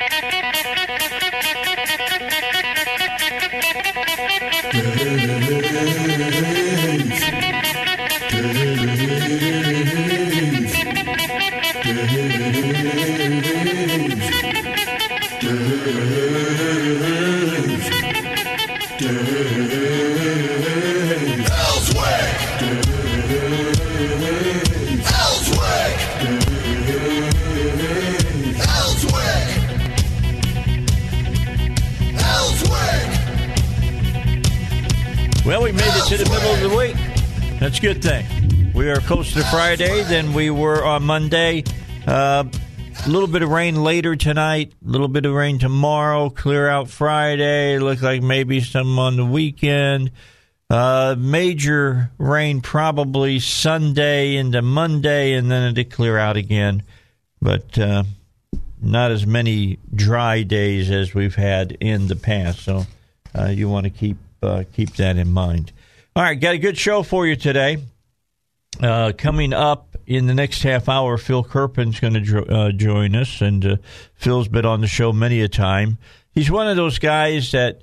Well, That's a good thing. We are closer to Friday than we were on Monday. Uh, a little bit of rain later tonight, a little bit of rain tomorrow, clear out Friday, look like maybe some on the weekend. Uh, major rain probably Sunday into Monday, and then it'll clear out again. But uh, not as many dry days as we've had in the past. So uh, you want to keep uh, keep that in mind. All right, got a good show for you today. Uh, coming up in the next half hour, Phil Kerpen's going to jo- uh, join us, and uh, Phil's been on the show many a time. He's one of those guys that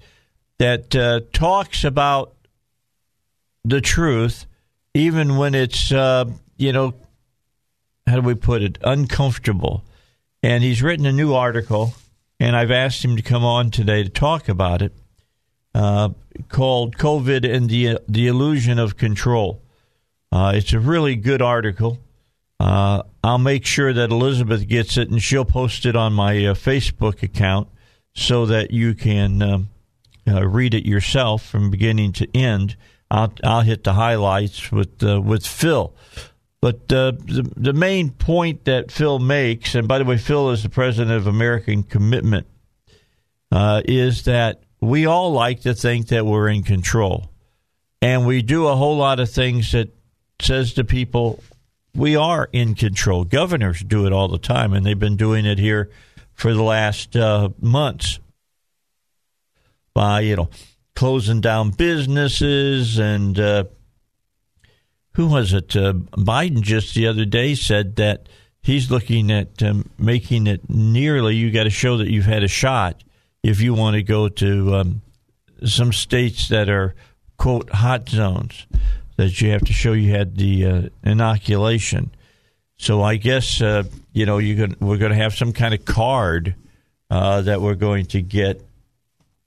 that uh, talks about the truth, even when it's uh, you know how do we put it uncomfortable. And he's written a new article, and I've asked him to come on today to talk about it uh, called "COVID and the the Illusion of Control." Uh, it's a really good article. Uh, I'll make sure that Elizabeth gets it, and she'll post it on my uh, Facebook account so that you can um, uh, read it yourself from beginning to end. I'll, I'll hit the highlights with uh, with Phil. But uh, the the main point that Phil makes, and by the way, Phil is the president of American Commitment, uh, is that we all like to think that we're in control, and we do a whole lot of things that says to people we are in control. Governors do it all the time, and they've been doing it here for the last uh, months by you know closing down businesses and uh, who was it? Uh, Biden just the other day said that he's looking at um, making it nearly. You got to show that you've had a shot if you want to go to um, some states that are quote hot zones. That you have to show you had the uh, inoculation. So I guess uh, you know you we're going to have some kind of card uh, that we're going to get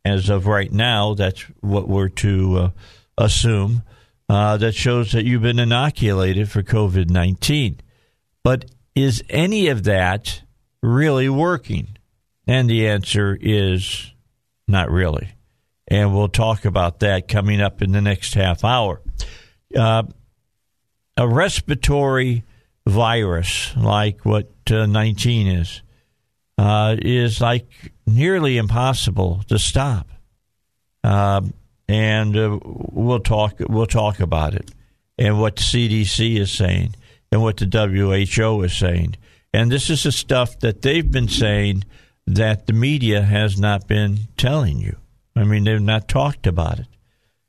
as of right now. That's what we're to uh, assume uh, that shows that you've been inoculated for COVID 19. But is any of that really working? And the answer is not really. And we'll talk about that coming up in the next half hour. Uh, a respiratory virus like what uh, 19 is uh, is like nearly impossible to stop. Um, and uh, we'll talk we'll talk about it and what CDC is saying and what the WHO is saying. And this is the stuff that they've been saying that the media has not been telling you. I mean, they've not talked about it,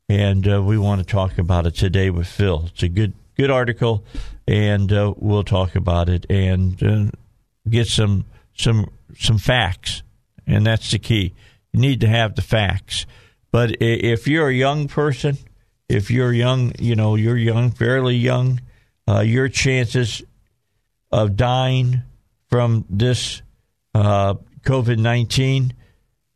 and uh, we want to talk about it today with Phil. It's a good good article, and uh, we'll talk about it and uh, get some some some facts, and that's the key. You need to have the facts. But if you're a young person, if you're young, you know, you're young, fairly young, uh, your chances of dying from this uh, COVID 19,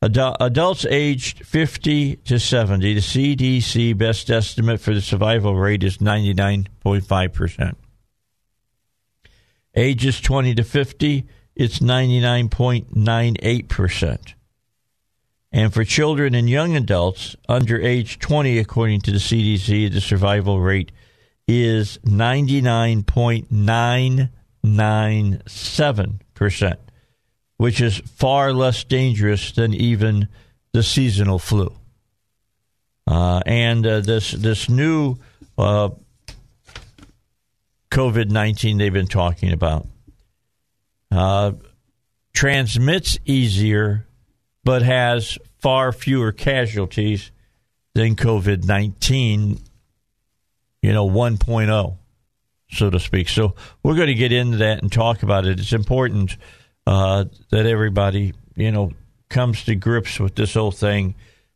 adult, adults aged 50 to 70, the CDC best estimate for the survival rate is 99.5%. Ages 20 to 50, it's 99.98%. And for children and young adults under age 20, according to the CDC, the survival rate is 99.997%. which is far less dangerous than even the seasonal flu. Uh, and uh, this this new uh, COVID nineteen they've been talking about uh, transmits easier, but has far fewer casualties than COVID nineteen. You know, 1.0, so to speak. So we're going to get into that and talk about it. It's important uh, that everybody, you know, comes to grips with this whole thing.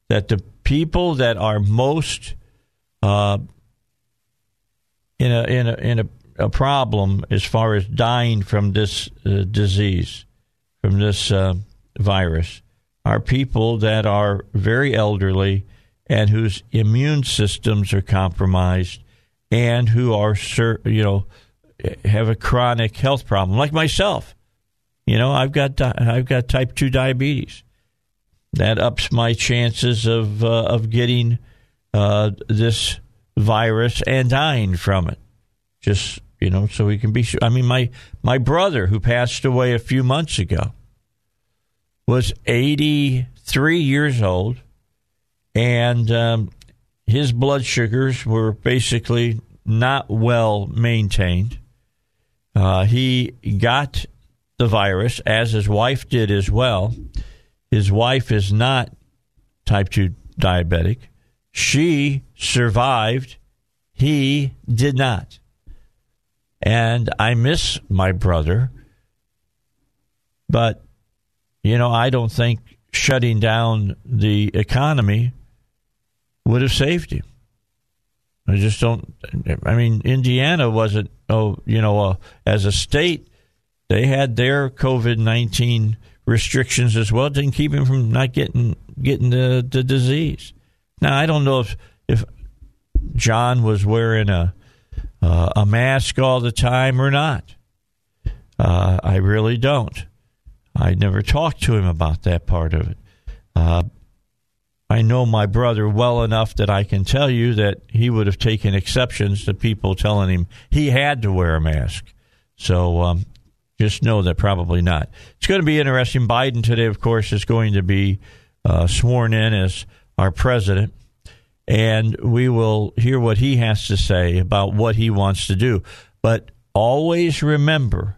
That the people that are most uh, in a in a in a, a, problem as far as dying from this uh, disease, from this uh, virus, are people that are very elderly and whose immune systems are compromised and who are you know have a chronic health problem like myself. You know, I've got I've got type two diabetes. That ups my chances of uh, of getting uh, this virus and dying from it. Just you know, so we can be sure. I mean, my my brother who passed away a few months ago was eighty three years old, and um, his blood sugars were basically not well maintained. Uh, he got the virus, as his wife did as well. His wife is not type 2 diabetic. She survived. He did not. And I miss my brother. But, you know, I don't think shutting down the economy would have saved him. I just don't. I mean, Indiana wasn't. Oh, you know, uh, as a state, they had their COVID nineteen restrictions as well. Didn't keep him from not getting getting the, the disease. Now I don't know if if John was wearing a uh, a mask all the time or not. Uh, I really don't. I never talked to him about that part of it. Uh, I know my brother well enough that I can tell you that he would have taken exceptions to people telling him he had to wear a mask. So um, just know that probably not. It's going to be interesting. Biden today, of course, is going to be uh, sworn in as our president, and we will hear what he has to say about what he wants to do. But always remember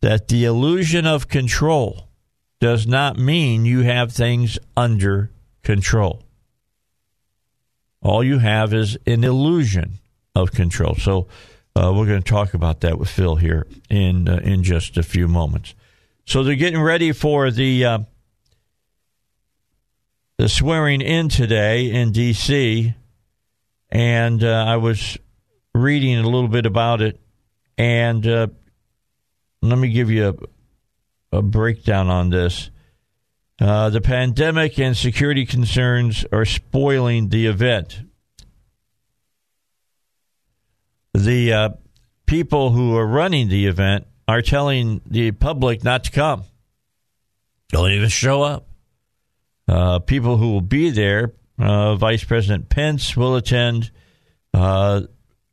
that the illusion of control does not mean you have things under control. All you have is an illusion of control. So uh, we're going to talk about that with Phil here in uh, in just a few moments. So they're getting ready for the uh, the swearing in today in D.C. And uh, I was reading a little bit about it, and uh, let me give you a, a breakdown on this. Uh, the pandemic and security concerns are spoiling the event. The uh, people who are running the event are telling the public not to come. Don't even show up. Uh, people who will be there, uh, Vice President Pence will attend. Uh,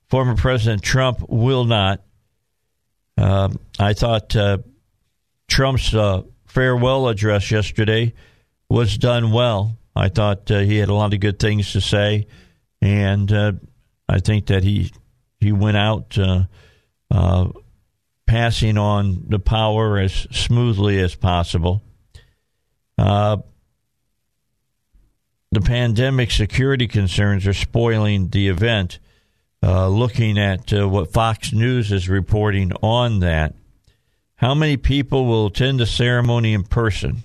former President Trump will not. Um, I thought uh, Trump's farewell address yesterday was done well. I thought uh, he had a lot of good things to say, and uh, I think that he he went out uh, uh passing on the power as smoothly as possible. Uh, the pandemic security concerns are spoiling the event. Uh, looking at what Fox News is reporting on that, how many people will attend the ceremony in person?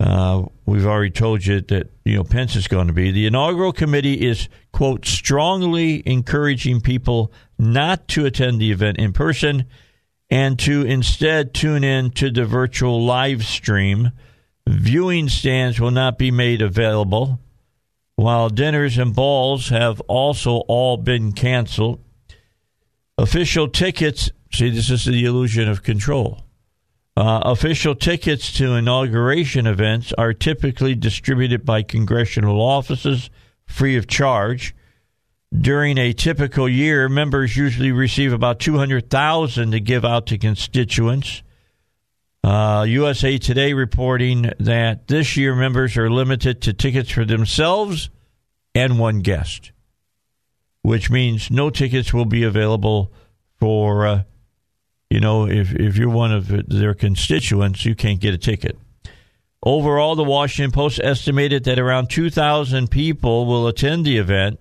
Uh, we've already told you that you know Pence is going to be. The inaugural committee is quote strongly encouraging people not to attend the event in person and to instead tune in to the virtual live stream. Viewing stands will not be made available, while dinners and balls have also all been canceled. Official tickets See, this is the illusion of control. Uh, official tickets to inauguration events are typically distributed by congressional offices free of charge. During a typical year, members usually receive about 200,000 to give out to constituents. Uh, USA Today reporting that this year members are limited to tickets for themselves and one guest, which means no tickets will be available for, uh, you know, if, if you're one of their constituents, you can't get a ticket. Overall, the Washington Post estimated that around 2,000 people will attend the event,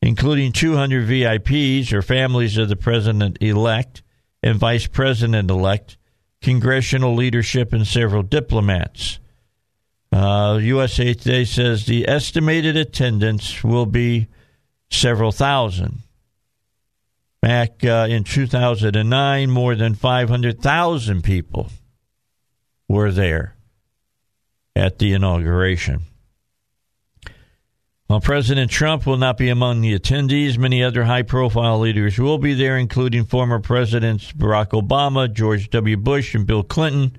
including 200 VIPs or families of the president elect and vice president elect, congressional leadership, and several diplomats. Uh, USA Today says the estimated attendance will be several thousand. Back uh, in 2009, more than 500,000 people were there at the inauguration. While President Trump will not be among the attendees, many other high profile leaders will be there, including former Presidents Barack Obama, George W. Bush, and Bill Clinton,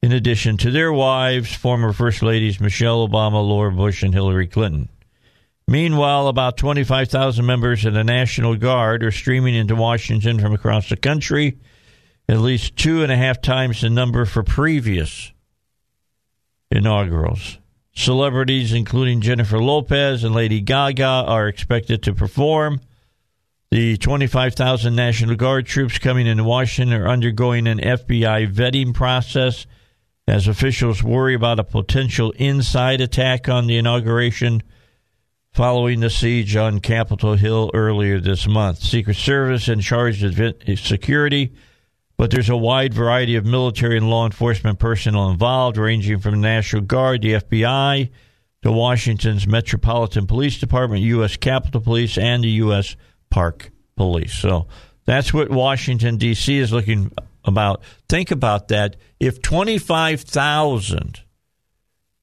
in addition to their wives, former First Ladies Michelle Obama, Laura Bush, and Hillary Clinton. Meanwhile, about 25,000 members of the National Guard are streaming into Washington from across the country, at least two and a half times the number for previous inaugurals. Celebrities, including Jennifer Lopez and Lady Gaga, are expected to perform. The 25,000 National Guard troops coming into Washington are undergoing an FBI vetting process as officials worry about a potential inside attack on the inauguration following the siege on Capitol Hill earlier this month. Secret Service in charge of security but there's a wide variety of military and law enforcement personnel involved, ranging from the National Guard, the FBI, to Washington's Metropolitan Police Department, U.S. Capitol Police, and the U.S. Park Police. So that's what Washington, D.C. is looking about. Think about that. If 25,000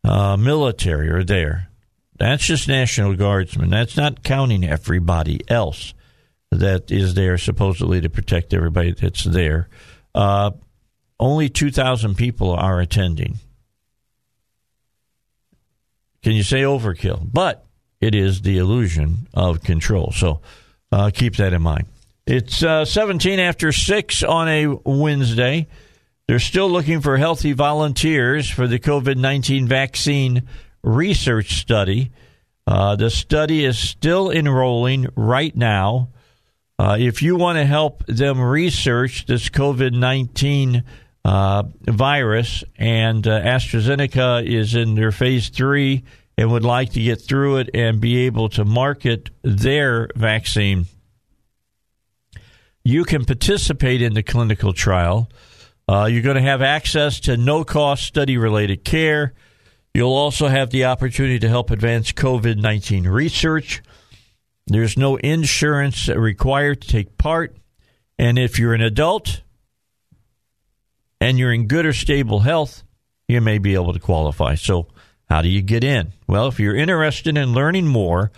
uh, military are there, that's just National Guardsmen. That's not counting everybody else that is there supposedly to protect everybody that's there. Uh, only 2,000 people are attending. Can you say overkill? But it is the illusion of control. So uh, keep that in mind. It's uh, 17 after 6 on a Wednesday. They're still looking for healthy volunteers for the COVID 19 vaccine research study. Uh, the study is still enrolling right now. Uh, if you want to help them research this COVID 19 uh, virus, and uh, AstraZeneca is in their phase three and would like to get through it and be able to market their vaccine, you can participate in the clinical trial. Uh, you're going to have access to no cost study related care. You'll also have the opportunity to help advance COVID 19 research. There's no insurance required to take part. And if you're an adult and you're in good or stable health, you may be able to qualify. So, how do you get in? Well, if you're interested in learning more,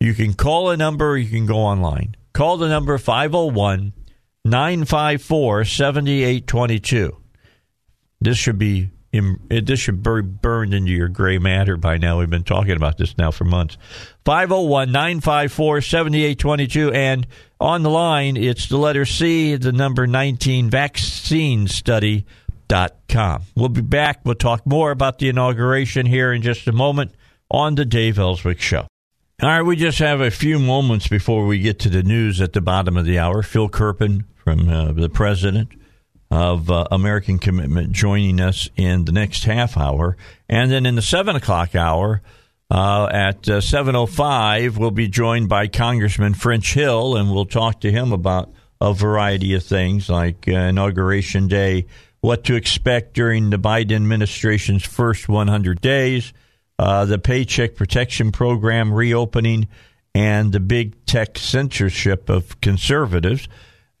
you can call a number or you can go online. Call the number 501 954 7822. This should be this should be burned into your gray matter by now. We've been talking about this now for months. 501 954 7822. And on the line, it's the letter C, the number 19, vaccinestudy.com. We'll be back. We'll talk more about the inauguration here in just a moment on the Dave Elswick Show. All right, we just have a few moments before we get to the news at the bottom of the hour. Phil Kerpen from uh, the president of uh, American Commitment joining us in the next half hour. And then in the 7 o'clock hour, uh, at uh, 7.05, we'll be joined by Congressman French Hill, and we'll talk to him about a variety of things like uh, Inauguration Day, what to expect during the Biden administration's first 100 days, uh, the Paycheck Protection Program reopening, and the big tech censorship of conservatives.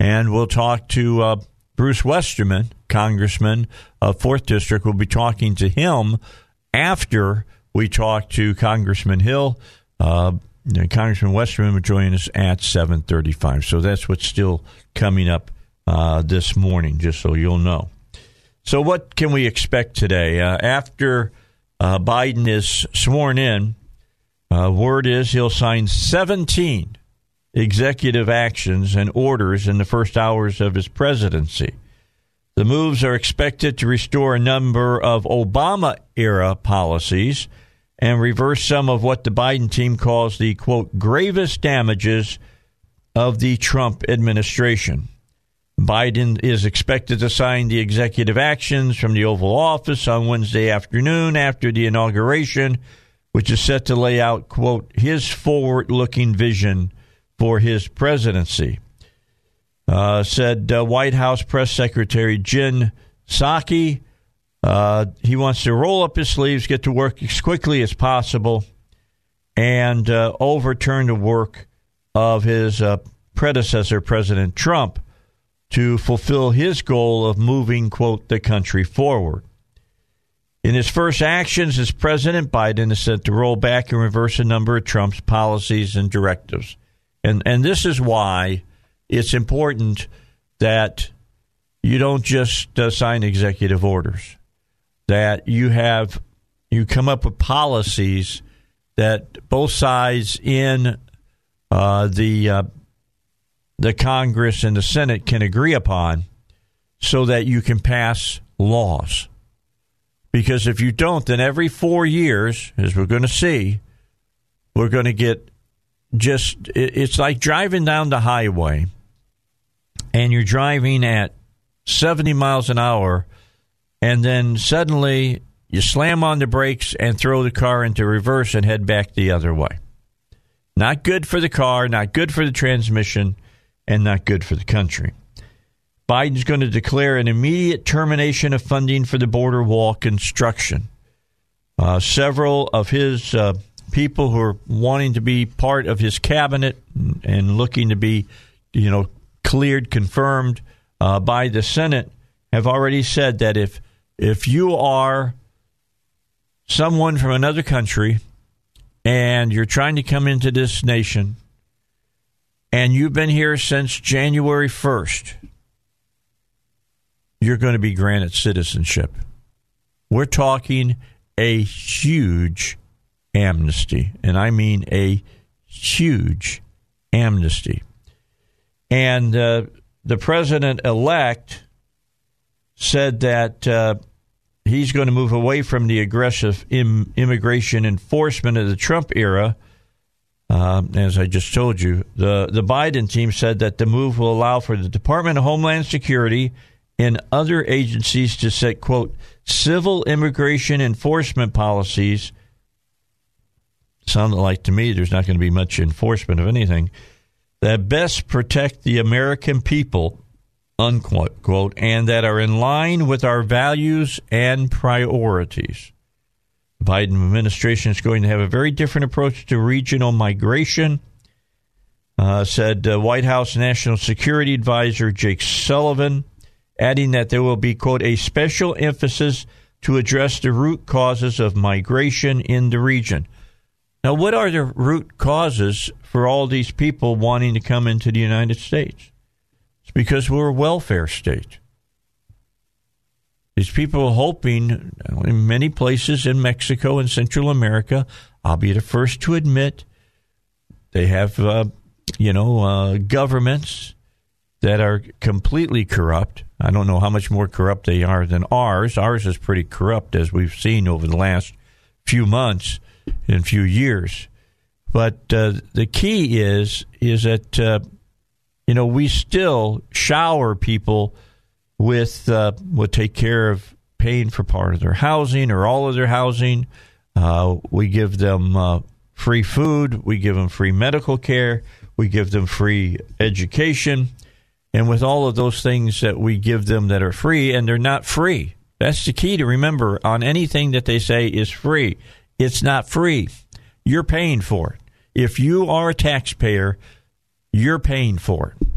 And we'll talk to uh, Bruce Westerman, congressman of 4th District, will be talking to him after we talk to Congressman Hill. Uh, Congressman Westerman will join us at 7.35. So that's what's still coming up uh, this morning, just so you'll know. So what can we expect today? Uh, after uh, Biden is sworn in, uh, word is he'll sign 17 executive actions and orders in the first hours of his presidency. The moves are expected to restore a number of Obama era policies and reverse some of what the Biden team calls the quote gravest damages of the Trump administration. Biden is expected to sign the executive actions from the Oval Office on Wednesday afternoon after the inauguration, which is set to lay out, quote, his forward looking vision for his presidency. Uh, said uh, White House Press Secretary Jen Psaki. Uh, he wants to roll up his sleeves, get to work as quickly as possible, and uh, overturn the work of his uh, predecessor, President Trump to fulfill his goal of moving, quote, the country forward. In his first actions as President, Biden is set to roll back and reverse a number of Trump's policies and directives. And, and this is why it's important that you don't just uh, sign executive orders, that you have you come up with policies that both sides in uh, the uh, the Congress and the Senate can agree upon so that you can pass laws. Because if you don't, then every four years, as we're going to see, we're going to get just, it's like driving down the highway and you're driving at 70 miles an hour, and then suddenly you slam on the brakes and throw the car into reverse and head back the other way. Not good for the car, not good for the transmission, and not good for the country. Biden's going to declare an immediate termination of funding for the border wall construction. Uh, several of his uh, people who are wanting to be part of his cabinet and looking to be, you know, cleared, confirmed uh, by the Senate have already said that if if you are someone from another country and you're trying to come into this nation and you've been here since January 1st, you're going to be granted citizenship. We're talking a huge amnesty, and I mean a huge amnesty. And uh, the president elect said that uh, he's going to move away from the aggressive Im- immigration enforcement of the Trump era uh, as I just told you, the, the Biden team said that the move will allow for the Department of Homeland Security and other agencies to set, quote, civil immigration enforcement policies. Sounded like to me there's not going to be much enforcement of anything that best protect the American people, unquote, quote, and that are in line with our values and priorities. The Biden administration is going to have a very different approach to regional migration, uh, said uh, White House National Security Advisor Jake Sullivan, adding that there will be, quote, a special emphasis to address the root causes of migration in the region. Now, what are the root causes for all these people wanting to come into the United States? It's because we're a welfare state. These people are hoping in many places in Mexico and Central America. I'll be the first to admit they have, uh, you know, uh, governments that are completely corrupt. I don't know how much more corrupt they are than ours. Ours is pretty corrupt, as we've seen over the last few months and few years. But uh, the key is is that uh, you know we still shower people with uh, take care of paying for part of their housing or all of their housing. Uh, we give them uh, free food. We give them free medical care. We give them free education. And with all of those things that we give them that are free, and they're not free. That's the key to remember on anything that they say is free. It's not free. You're paying for it. If you are a taxpayer, you're paying for it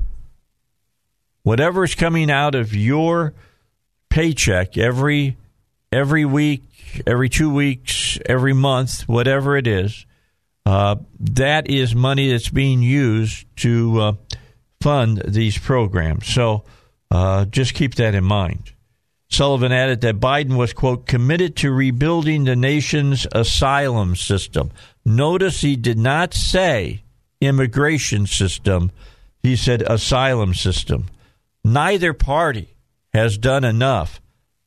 Whatever is coming out of your paycheck every every week, every two weeks, every month, whatever it is, uh, that is money that's being used to uh, fund these programs. So uh, just keep that in mind. Sullivan added that Biden was, quote, committed to rebuilding the nation's asylum system. Notice he did not say immigration system, he said asylum system. Neither party has done enough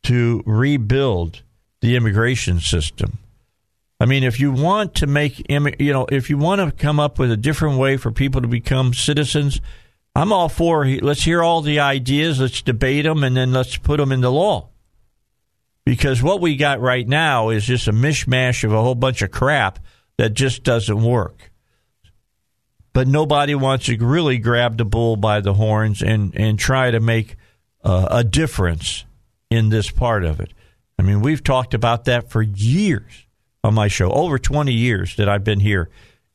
to rebuild the immigration system. I mean, if you want to make, you know, if you want to come up with a different way for people to become citizens, I'm all for. Let's hear all the ideas, let's debate them, and then let's put them into law. Because what we got right now is just a mishmash of a whole bunch of crap that just doesn't work. But nobody wants to really grab the bull by the horns and and try to make uh, a difference in this part of it. I mean, we've talked about that for years on my show, over 20 years that I've been here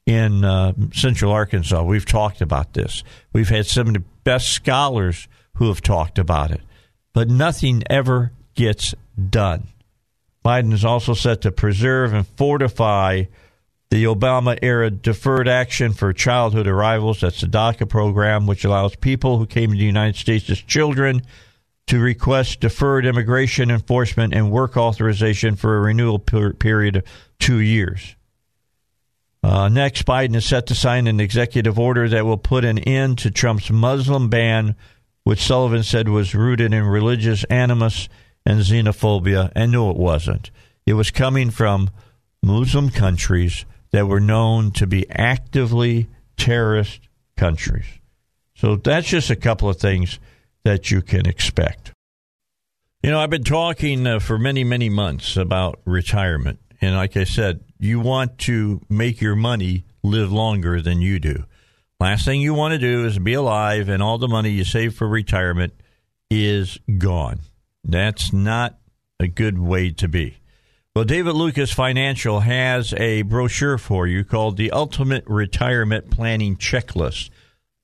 in uh, Central Arkansas. We've talked about this. We've had some of the best scholars who have talked about it, but nothing ever gets done. Biden is also set to preserve and fortify the Obama era Deferred Action for Childhood Arrivals. That's the DACA program, which allows people who came to the United States as children to request deferred immigration enforcement and work authorization for a renewal per- period of two years. Uh, next, Biden is set to sign an executive order that will put an end to Trump's Muslim ban, which Sullivan said was rooted in religious animus and xenophobia. And no, it wasn't. It was coming from Muslim countries that were known to be actively terrorist countries. So that's just a couple of things that you can expect. You know, I've been talking uh, for many, many months about retirement. And like I said, you want to make your money live longer than you do. Last thing you want to do is be alive and all the money you save for retirement is gone. That's not a good way to be. Well, David Lucas Financial has a brochure for you called the Ultimate Retirement Planning Checklist.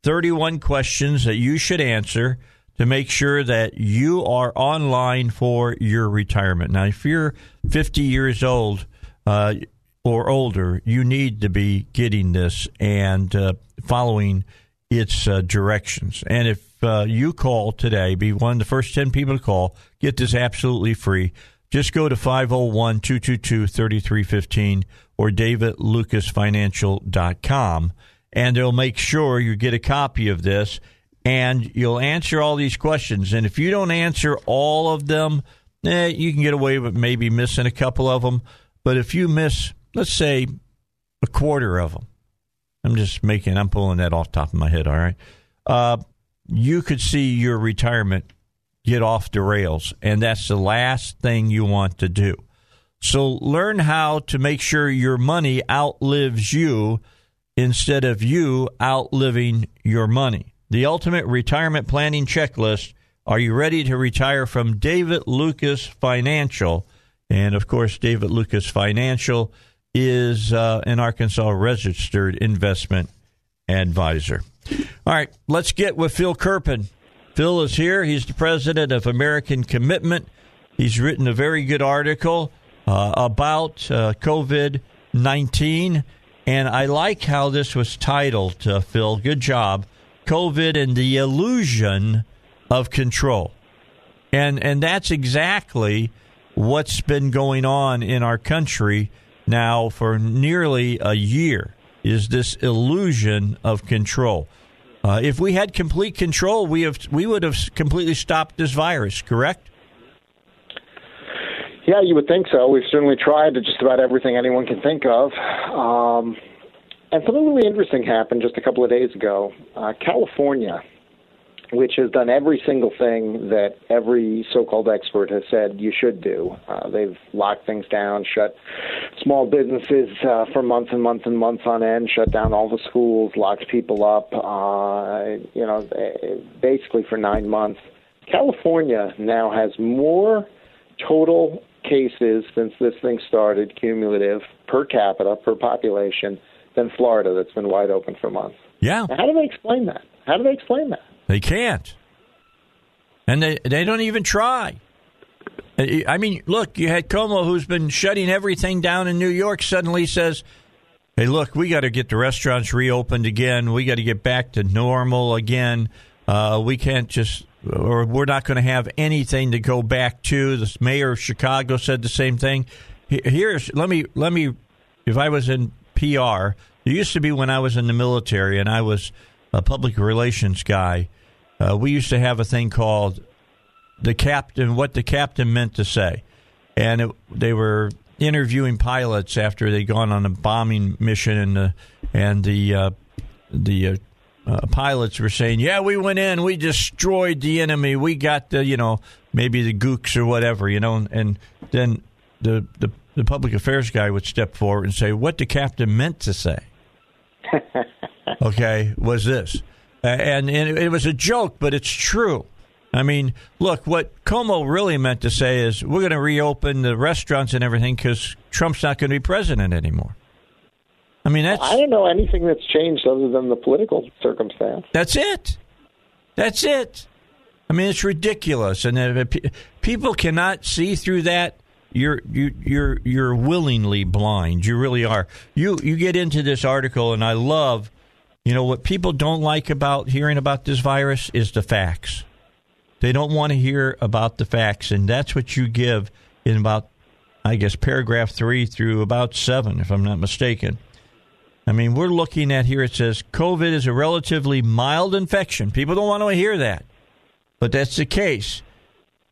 31 questions that you should answer to make sure that you are online for your retirement. Now, if you're 50 years old uh, or older, you need to be getting this and uh, following its uh, directions. And if uh, you call today, be one of the first 10 people to call, get this absolutely free. Just go to 501 222 3315 or davidlucasfinancial.com and they'll make sure you get a copy of this and you'll answer all these questions. And if you don't answer all of them, eh, you can get away with maybe missing a couple of them. But if you miss, let's say, a quarter of them, I'm just making, I'm pulling that off top of my head, all right? Uh, you could see your retirement get off the rails, and that's the last thing you want to do. So learn how to make sure your money outlives you instead of you outliving your money the ultimate retirement planning checklist. Are you ready to retire from David Lucas Financial? And of course, David Lucas Financial is uh, an Arkansas registered investment advisor. All right, let's get with Phil Kerpen. Phil is here. He's the president of American Commitment. He's written a very good article uh, about uh, COVID 19. And I like how this was titled, uh, Phil. Good job. COVID and the illusion of control. And and that's exactly what's been going on in our country now for nearly a year is this illusion of control. Uh, if we had complete control, we have we would have completely stopped this virus. Correct? Yeah, you would think so. We've certainly tried to just about everything anyone can think of. Um, and something really interesting happened just a couple of days ago. Uh, California, which has done every single thing that every so-called expert has said you should do. Uh, they've locked things down, shut small businesses uh, for months and months and months on end, shut down all the schools, locked people up. Uh, you know, basically for nine months. California now has more total cases since this thing started, cumulative per capita per population than Florida that's been wide open for months. Yeah. Now, how do they explain that? How do they explain that? They can't. And they, they don't even try. I mean, look, you had Cuomo, who's been shutting everything down in New York, suddenly says, hey, look, we got to get the restaurants reopened again. We got to get back to normal again. Uh, we can't just, or we're not going to have anything to go back to. The mayor of Chicago said the same thing. Here's, let me, let me, if I was in PR. It used to be when I was in the military and I was a public relations guy. Uh, we used to have a thing called the captain what the captain meant to say, and it, they were interviewing pilots after they'd gone on a bombing mission, and the and the uh, the uh, uh, pilots were saying, "Yeah, we went in, we destroyed the enemy, we got the you know maybe the gooks or whatever, you know," and then the the the public affairs guy would step forward and say, "What the captain meant to say." okay, was this, Uh, and, and it was a joke, but it's true. I mean, look, what Cuomo really meant to say is we're going to reopen the restaurants and everything because Trump's not going to be president anymore. I mean, that's. I don't know anything that's changed other than the political circumstance. That's it. That's it. I mean, it's ridiculous, and if people cannot see through that. You're you, you're you're willingly blind. You really are. You you get into this article, and I love, you know, what people don't like about hearing about this virus is the facts. They don't want to hear about the facts, and that's what you give in about, I guess, paragraph three through about seven, if I'm not mistaken. I mean, we're looking at here, it says COVID is a relatively mild infection. People don't want to hear that, but that's the case.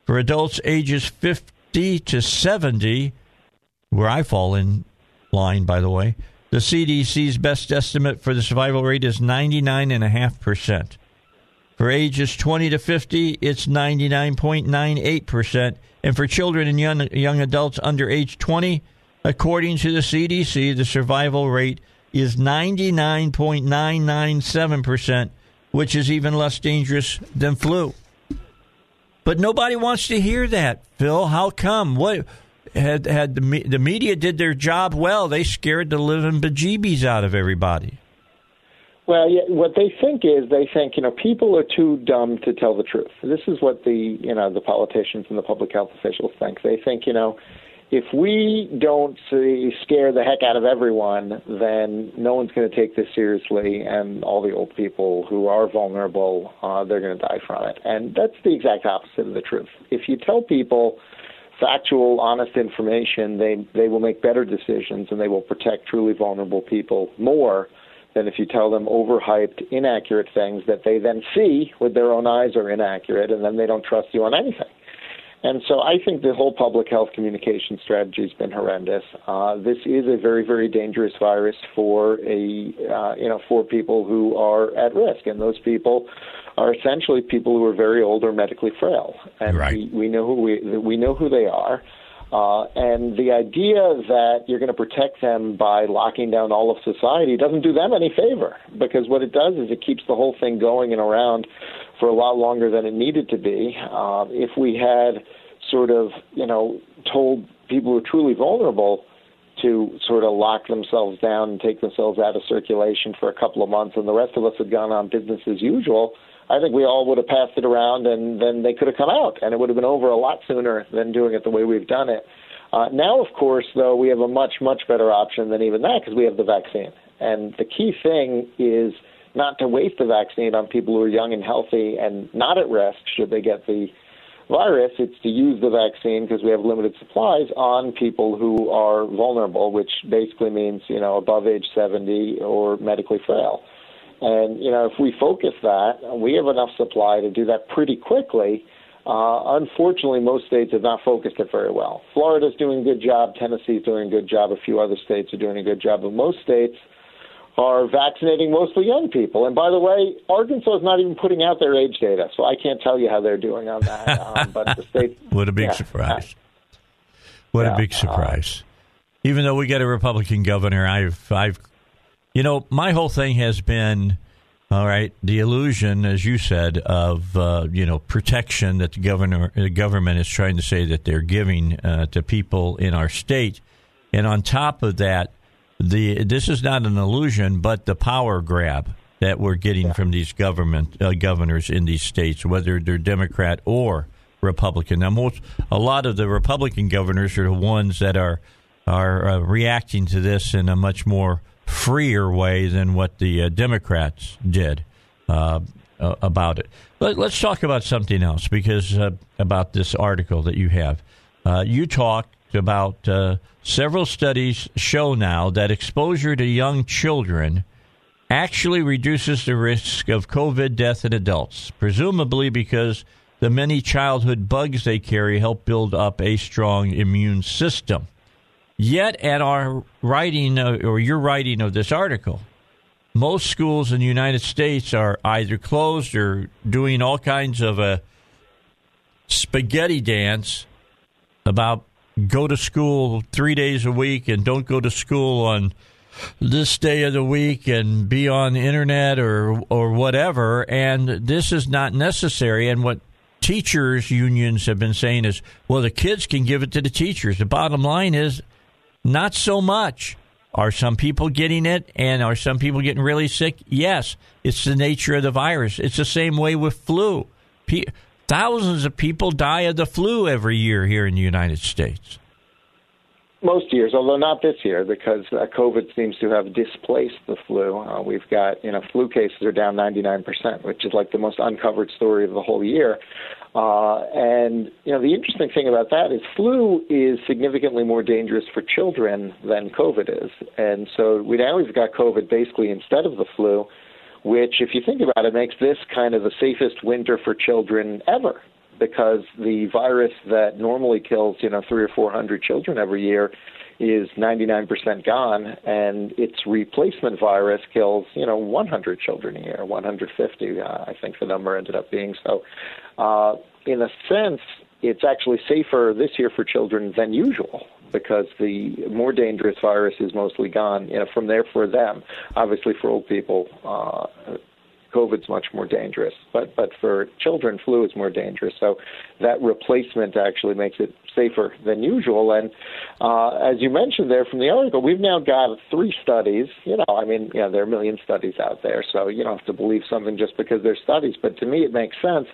For adults ages 50 to 70, where I fall in line, by the way, the CDC's best estimate for the survival rate is 99.5%. For ages 20 to 50, it's 99.98%. And for children and young, young adults under age 20, according to the CDC, the survival rate is 99.997%, which is even less dangerous than flu. But nobody wants to hear that, Phil. How come? What had had the the media did their job well? They scared the living bejeebies out of everybody. Well, yeah, what they think is they think you know people are too dumb to tell the truth. This is what the you know the politicians and the public health officials think. They think you know if we don't see, scare the heck out of everyone, then no one's going to take this seriously, and all the old people who are vulnerable, uh, they're going to die from it. And that's the exact opposite of the truth. If you tell people factual, honest information, they they will make better decisions, and they will protect truly vulnerable people more than if you tell them overhyped, inaccurate things that they then see with their own eyes are inaccurate, and then they don't trust you on anything. And so I think the whole public health communication strategy has been horrendous. Uh, this is a very, very dangerous virus for a uh, you know for people who are at risk, and those people are essentially people who are very old or medically frail, and right. we, we know who we we know who they are. Uh, and the idea that you're going to protect them by locking down all of society doesn't do them any favor because what it does is it keeps the whole thing going and around for a lot longer than it needed to be. Uh, if we had sort of, you know, told people who are truly vulnerable to sort of lock themselves down and take themselves out of circulation for a couple of months, and the rest of us had gone on business as usual, I think we all would have passed it around, and then they could have come out, and it would have been over a lot sooner than doing it the way we've done it. Uh, now, of course, though, we have a much, much better option than even that because we have the vaccine. And the key thing is not to waste the vaccine on people who are young and healthy and not at risk should they get the virus. It's to use the vaccine because we have limited supplies on people who are vulnerable, which basically means, you know, above age 70 or medically frail. And, you know, if we focus that, we have enough supply to do that pretty quickly. Uh, unfortunately, most states have not focused it very well. Florida's doing a good job. Tennessee's doing a good job. A few other states are doing a good job. But most states are vaccinating mostly young people. And by the way, Arkansas is not even putting out their age data, so I can't tell you how they're doing on that. Um, but the state. what a big yeah, surprise. What yeah, a big surprise. Uh, even though we got a Republican governor, I've I've you know, my whole thing has been, all right, the illusion, as you said, of uh, you know protection that the governor, the government is trying to say that they're giving uh, to people in our state, and on top of that, the this is not an illusion, but the power grab that we're getting yeah. from these government uh, governors in these states, whether they're Democrat or Republican. Now, most a lot of the Republican governors are the ones that are are uh, reacting to this in a much more freer way than what the uh, Democrats did uh, uh, about it. Let, us talk about something else because uh, about this article that you have. Uh, you talked about uh, several studies show now that exposure to young children actually reduces the risk of COVID death in adults, presumably because the many childhood bugs they carry help build up a strong immune system. Yet, at our writing, or your writing of this article, most schools in the United States are either closed or doing all kinds of a spaghetti dance about go to school three days a week and don't go to school on this day of the week and be on the internet or or whatever. And this is not necessary. And what teachers unions have been saying is well the kids can give it to the teachers. The bottom line is not so much. Are some people getting it? And are some people getting really sick? Yes. It's the nature of the virus. It's the same way with flu thousands of people die of the flu every year here in the united states most years, although not this year, because uh, COVID seems to have displaced the flu. Uh, we've got, you know, flu cases are down 99%, which is like the most uncovered story of the whole year. Uh, and, you know, the interesting thing about that is flu is significantly more dangerous for children than COVID is. And so we now we've got COVID basically instead of the flu, which, if you think about it, makes this kind of the safest winter for children ever because the virus that normally kills, you know, three or four hundred children every year is 99% gone, and its replacement virus kills, you know, 100 children a year, 150, uh, I think the number ended up being. So, uh, in a sense, it's actually safer this year for children than usual because the more dangerous virus is mostly gone. You know, from there for them. Obviously, for old people, uh, COVID's much more dangerous, but but for children, flu is more dangerous. So that replacement actually makes it safer than usual. And uh, as you mentioned there from the article, we've now got three studies. You know, I mean, know, there are a million studies out there, so you don't have to believe something just because there's studies. But to me, it makes sense.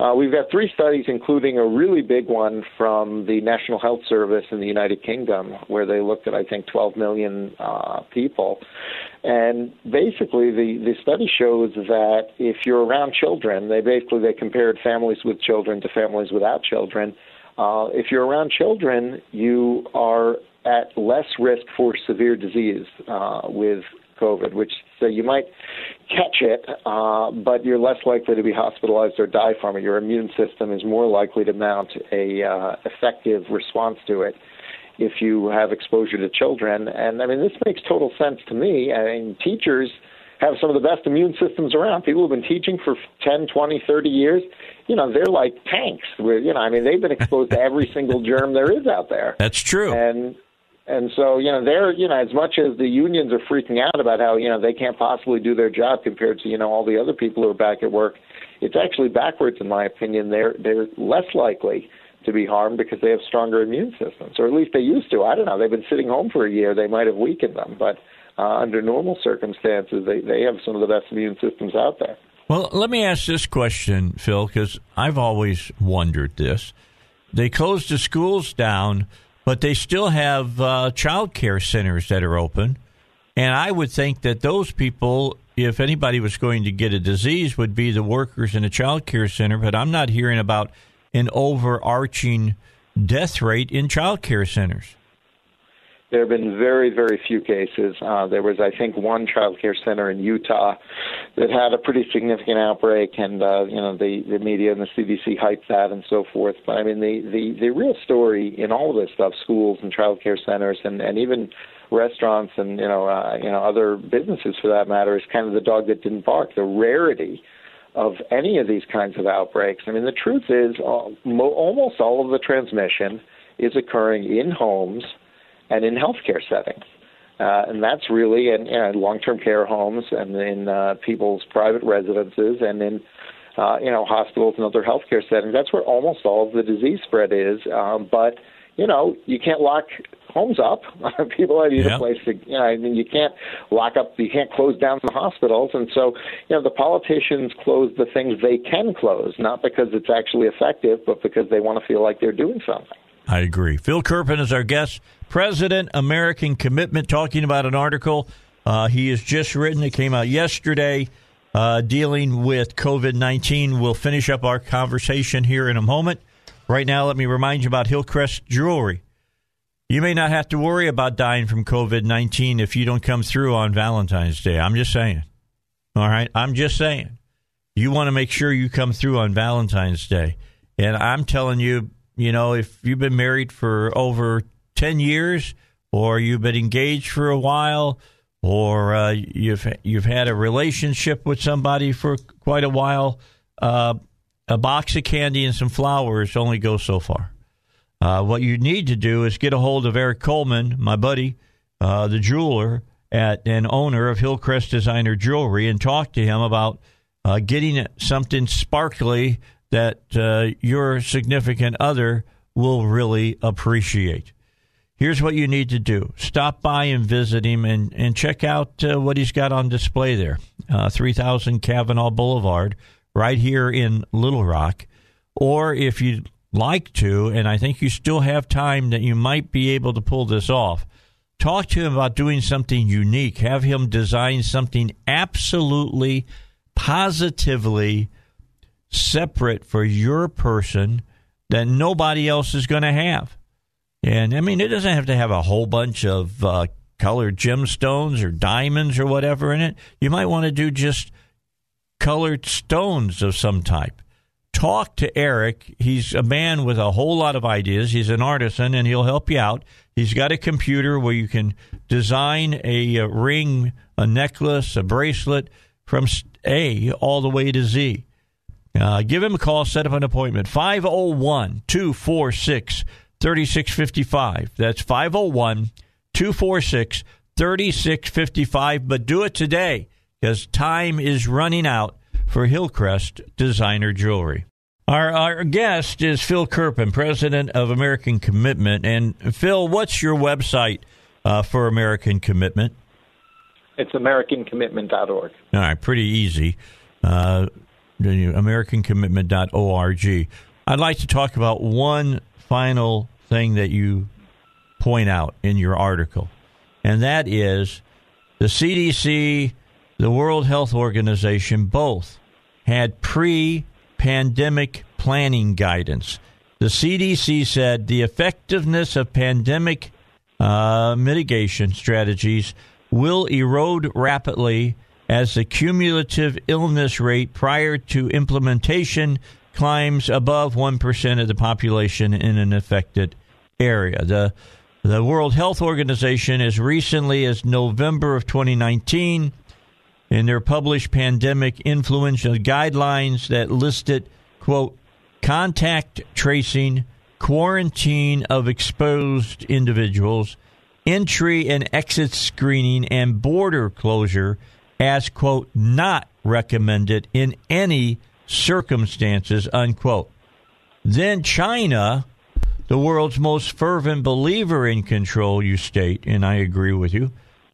Uh, we've got three studies, including a really big one from the National Health Service in the United Kingdom, where they looked at I think 12 million uh, people. And basically, the, the study shows that if you're around children, they basically they compared families with children to families without children. Uh, if you're around children, you are at less risk for severe disease uh, with COVID, which so you might catch it, uh, but you're less likely to be hospitalized or die from it. Your immune system is more likely to mount a uh, effective response to it if you have exposure to children. And I mean, this makes total sense to me. I mean, teachers have some of the best immune systems around. People who've been teaching for 10, 20, 30 years, you know, they're like tanks. Where, you know, I mean, they've been exposed to every single germ there is out there. That's true. And and so, you know, they're, you know, as much as the unions are freaking out about how, you know, they can't possibly do their job compared to, you know, all the other people who are back at work, it's actually backwards in my opinion. They're they're less likely to be harmed because they have stronger immune systems, or at least they used to. I don't know. They've been sitting home for a year. They might have weakened them, but uh, under normal circumstances, they, they have some of the best immune systems out there. Well, let me ask this question, Phil, because I've always wondered this. They closed the schools down, but they still have uh, child care centers that are open. And I would think that those people, if anybody was going to get a disease, would be the workers in a child care center. But I'm not hearing about an overarching death rate in child care centers. There have been very, very few cases. Uh, there was, I think, one child care center in Utah that had a pretty significant outbreak, and uh, you know the the media and the CDC hyped that and so forth. But I mean, the the the real story in all of this stuff, schools and child care centers, and and even restaurants and you know uh, you know other businesses for that matter, is kind of the dog that didn't bark. The rarity of any of these kinds of outbreaks. I mean, the truth is, uh, mo- almost all of the transmission is occurring in homes and in healthcare settings. Uh, and that's really in, in long-term care homes and in uh, people's private residences and in uh, you know hospitals and other healthcare settings. That's where almost all of the disease spread is. Um, but you know you can't lock homes up. People need yep. a place to. You know, I mean, you can't lock up. You can't close down the hospitals. And so you know the politicians close the things they can close, not because it's actually effective, but because they want to feel like they're doing something. I agree. Phil Kerpen is our guest, President American Commitment, talking about an article uh, he has just written. It came out yesterday, uh, dealing with COVID 19. We'll finish up our conversation here in a moment. Right now, let me remind you about Hillcrest Jewelry. You may not have to worry about dying from COVID 19 if you don't come through on Valentine's Day. I'm just saying. All right. I'm just saying. you want to make sure you come through on Valentine's Day. And I'm telling you, you know, if you've been married for over 10 years or you've been engaged for a while or uh, you've you've had a relationship with somebody for quite a while, uh, a box of candy and some flowers only go so far. Uh, what you need to do is get a hold of Eric Coleman, my buddy, uh, the jeweler at and owner of Hillcrest Designer Jewelry, and talk to him about uh, getting something sparkly that uh, your significant other will really appreciate. Here's what you need to do stop by and visit him and, and check out uh, what he's got on display there. Uh, 3000 Cavanaugh Boulevard, right here in Little Rock. Or if you'd like to, and I think you still have time that you might be able to pull this off, talk to him about doing something unique. Have him design something absolutely, positively separate for your person that nobody else is going to have. And I mean, it doesn't have to have a whole bunch of uh, colored gemstones or diamonds or whatever in it. You might want to do just colored stones of some type. Talk to Eric. He's a man with a whole lot of ideas. He's an artisan and he'll help you out. He's got a computer where you can design a, a ring, a necklace, a bracelet from A all the way to Z. Uh, give him a call, set up an appointment. 501 246 3655. That's 501 246 3655. But do it today because time is running out for Hillcrest Designer Jewelry. Our, our guest is Phil Kerpen, president of American Commitment. And Phil, what's your website uh, for American Commitment? It's AmericanCommitment.org. All right, pretty easy. Uh, AmericanCommitment.org. I'd like to talk about one final thing that you point out in your article, and that is the CDC, the World Health Organization, both had pre pandemic planning guidance. The CDC said the effectiveness of pandemic uh, mitigation strategies will erode rapidly as the cumulative illness rate prior to implementation climbs above 1% of the population in an affected area. The the World Health Organization, as recently as November of 2019, in their published pandemic influenza guidelines that listed, quote, contact tracing, quarantine of exposed individuals, entry and exit screening, and border closure as, quote, not recommended in any circumstances, unquote. Then China, the world's most fervent believer in control, you state, and I agree with you,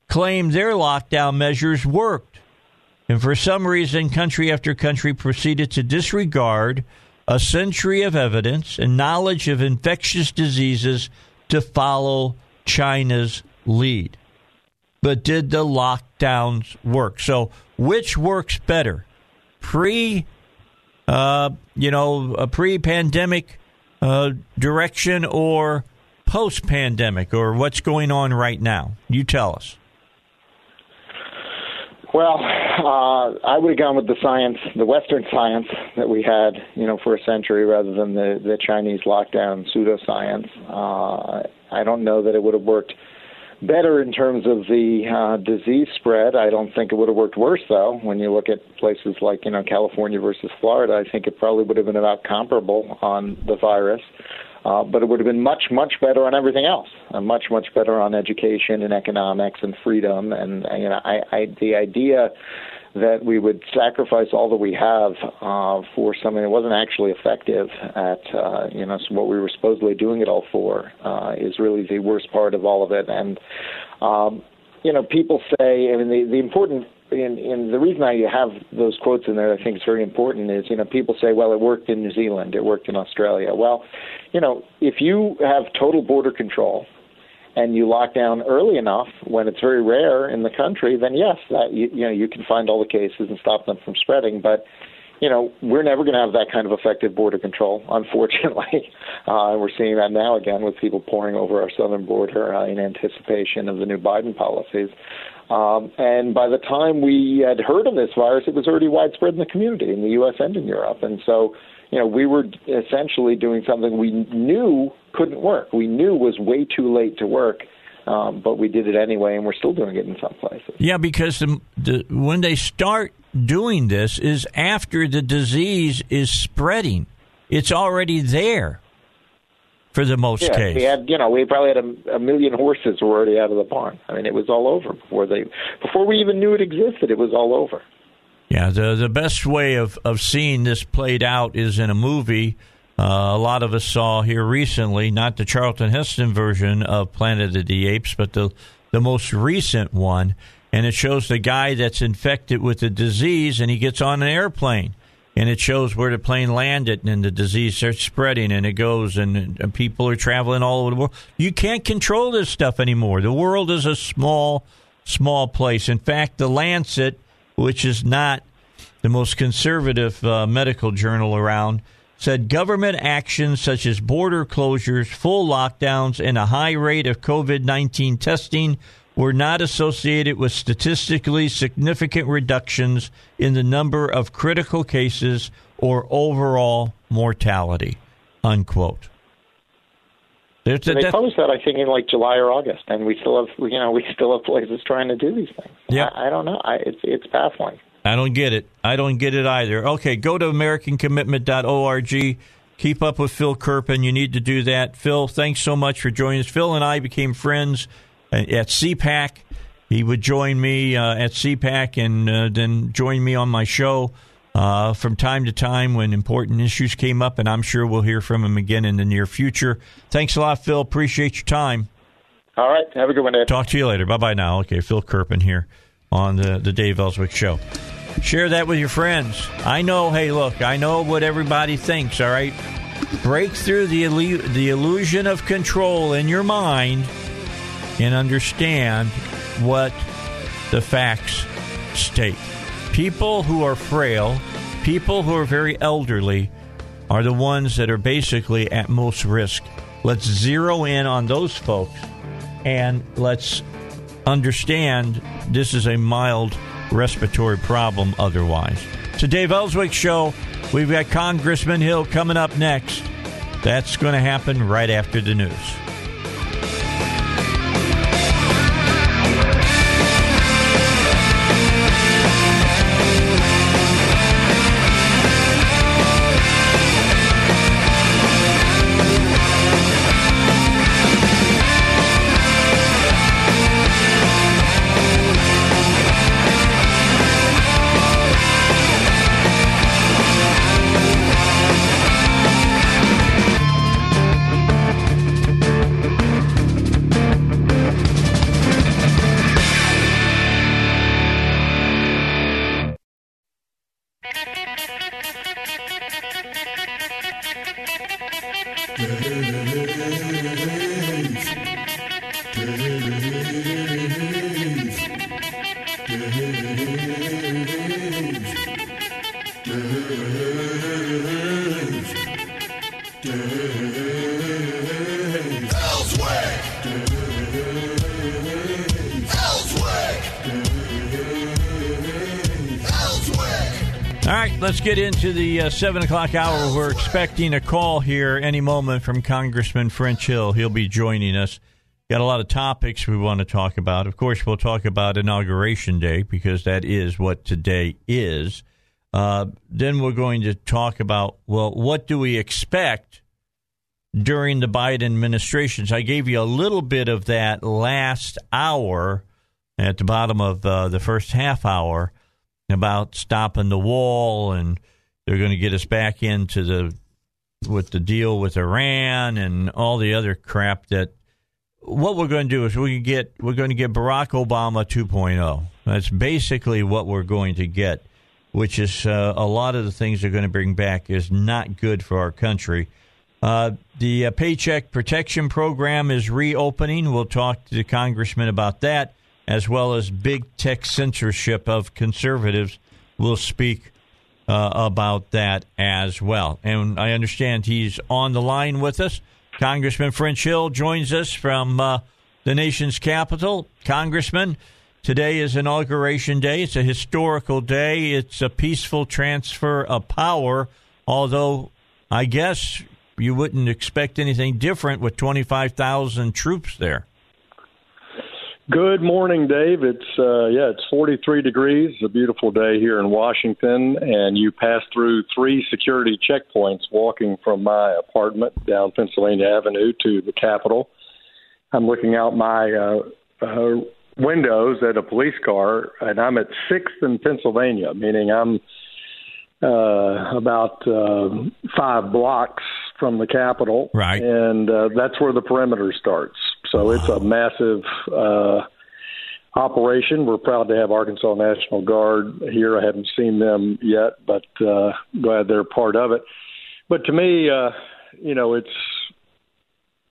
claimed their lockdown measures worked. And for some reason, country after country proceeded to disregard a century of evidence and knowledge of infectious diseases to follow China's lead. But did the lockdowns work? So, which works better? Pre uh, you know, a pre-pandemic uh, direction or post-pandemic, or what's going on right now? You tell us. Well, uh, I would have gone with the science, the Western science that we had, you know, for a century, rather than the the Chinese lockdown pseudoscience. Uh, I don't know that it would have worked better in terms of the uh, disease spread. I don't think it would have worked worse though. When you look at places like you know California versus Florida, I think it probably would have been about comparable on the virus. Uh, but it would have been much, much better on everything else, and much, much better on education and economics and freedom. And you know, I, I the idea that we would sacrifice all that we have uh, for something that wasn't actually effective at uh, you know what we were supposedly doing it all for uh, is really the worst part of all of it. And um, you know, people say, I mean, the the important and, and the reason I have those quotes in there, I think is very important, is you know people say, well, it worked in New Zealand, it worked in Australia. Well, you know, if you have total border control and you lock down early enough when it's very rare in the country, then yes, that you, you know you can find all the cases and stop them from spreading. But you know, we're never going to have that kind of effective border control, unfortunately. Uh, we're seeing that now again with people pouring over our southern border uh, in anticipation of the new Biden policies. Um, and by the time we had heard of this virus, it was already widespread in the community in the U.S. and in Europe. And so, you know, we were essentially doing something we knew couldn't work. We knew was way too late to work. Um, but we did it anyway, and we're still doing it in some places. Yeah, because the, the, when they start doing this is after the disease is spreading. It's already there for the most yeah, case. We had, you know, we probably had a, a million horses were already out of the barn. I mean, it was all over before they, before we even knew it existed. It was all over. Yeah, the the best way of of seeing this played out is in a movie. Uh, a lot of us saw here recently, not the Charlton Heston version of Planet of the Apes, but the the most recent one and it shows the guy that's infected with the disease and he gets on an airplane and it shows where the plane landed and the disease starts spreading and it goes and, and, people are traveling all over the world. You can't control this stuff anymore. The world is a small small place. In fact the lancet which is not the most conservative uh, medical journal around said government actions such as border closures full lockdowns and a high rate of covid-19 testing were not associated with statistically significant reductions in the number of critical cases or overall mortality. Unquote. There's they def- published that I think in like July or August, and we still have you know we still have places trying to do these things. Yeah, I, I don't know. I, it's it's baffling. I don't get it. I don't get it either. Okay, go to AmericanCommitment.org. Keep up with Phil Kerpen. You need to do that. Phil, thanks so much for joining us. Phil and I became friends at CPAC. He would join me uh, at CPAC and uh, then join me on my show uh, from time to time when important issues came up, and I'm sure we'll hear from him again in the near future. Thanks a lot, Phil. Appreciate your time. All right. Have a good one, Dave. Talk to you later. Bye bye now. Okay, Phil Kerpen here on the, the Dave Elswick Show. Share that with your friends. I know, hey, look, I know what everybody thinks, all right? Break through the, illu- the illusion of control in your mind and understand what the facts state. People who are frail, people who are very elderly, are the ones that are basically at most risk. Let's zero in on those folks and let's understand this is a mild respiratory problem otherwise. So, Dave Elswick Show, we've got Congressman Hill coming up next. That's going to happen right after the news. Get into the uh, 7 o'clock hour. We're expecting a call here any moment from Congressman French Hill. He'll be joining us. Got a lot of topics we want to talk about. Of course, we'll talk about Inauguration Day because that is what today is. Uh, then we're going to talk about, well, what do we expect during the Biden administrations? I gave you a little bit of that last hour at the bottom of uh, the first half hour about stopping the wall and they're going to get us back into the with the deal with Iran and all the other crap that what we're going to do is we get we're going to get Barack Obama 2.0. That's basically what we're going to get, which is uh, a lot of the things they're going to bring back is not good for our country. Uh, the uh, Paycheck Protection Program is reopening. We'll talk to the congressman about that as well as big tech censorship of conservatives. We'll speak uh, about that as well. And I understand he's on the line with us. Congressman French Hill joins us from uh, the nation's capital. Congressman, today is Inauguration Day. It's a historical day. It's a peaceful transfer of power, although I guess you wouldn't expect anything different with 25,000 troops there. Good morning, Dave. It's uh, yeah, it's 43 degrees. It's a beautiful day here in Washington, and you pass through three security checkpoints walking from my apartment down Pennsylvania Avenue to the Capitol. I'm looking out my uh, uh, windows at a police car, and I'm at Sixth and Pennsylvania, meaning I'm uh, about uh, five blocks from the Capitol, right? And uh, that's where the perimeter starts. So it's a massive uh, operation. We're proud to have Arkansas National Guard here. I haven't seen them yet, but uh, glad they're part of it. But to me, uh, you know, it's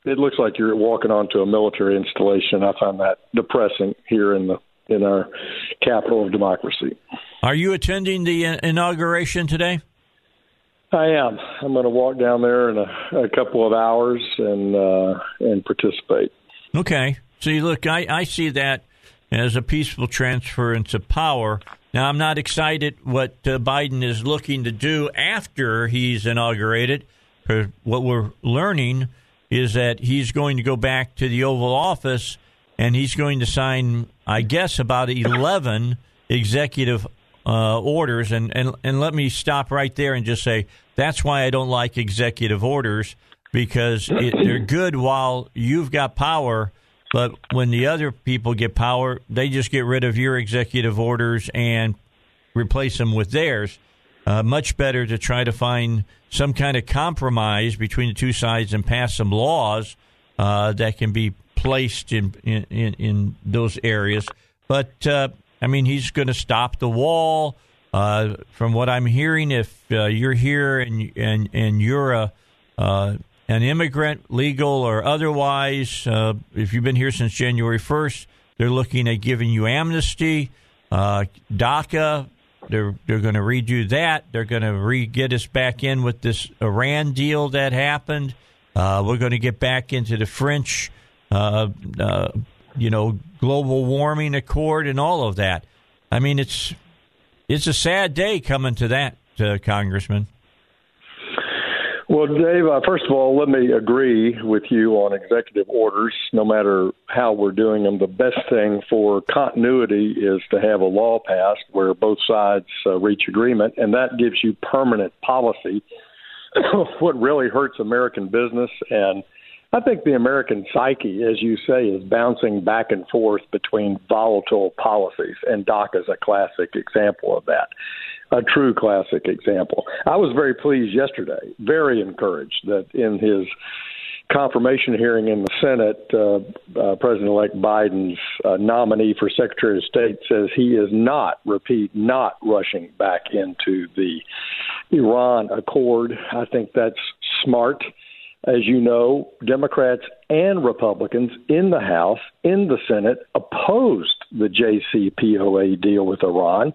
it looks like you're walking onto a military installation. I find that depressing here in the in our capital of democracy. Are you attending the inauguration today? I am. I'm going to walk down there in a, a couple of hours and uh, and participate. Okay. See, look, I, I see that as a peaceful transference of power. Now, I'm not excited what uh, Biden is looking to do after he's inaugurated. What we're learning is that he's going to go back to the Oval Office and he's going to sign, I guess, about 11 executive uh, orders. And, and, and let me stop right there and just say that's why I don't like executive orders because it, they're good while you've got power. But when the other people get power, they just get rid of your executive orders and replace them with theirs. Uh, much better to try to find some kind of compromise between the two sides and pass some laws uh, that can be placed in in, in those areas. But uh, I mean, he's going to stop the wall. Uh, from what I'm hearing, if uh, you're here and and and you're a uh, an immigrant, legal or otherwise, uh, if you've been here since January 1st, they're looking at giving you amnesty. Uh, DACA, they're they're going to redo that. They're going to re get us back in with this Iran deal that happened. Uh, we're going to get back into the French, uh, uh, you know, global warming accord and all of that. I mean, it's it's a sad day coming to that, uh, Congressman. Well, Dave, uh, first of all, let me agree with you on executive orders. No matter how we're doing them, the best thing for continuity is to have a law passed where both sides uh, reach agreement, and that gives you permanent policy. what really hurts American business and I think the American psyche, as you say, is bouncing back and forth between volatile policies, and DACA is a classic example of that a true classic example. I was very pleased yesterday, very encouraged that in his confirmation hearing in the Senate, uh, uh, President-elect Biden's uh, nominee for Secretary of State says he is not, repeat, not rushing back into the Iran Accord. I think that's smart. As you know, Democrats and Republicans in the House, in the Senate, opposed the JCPOA deal with Iran.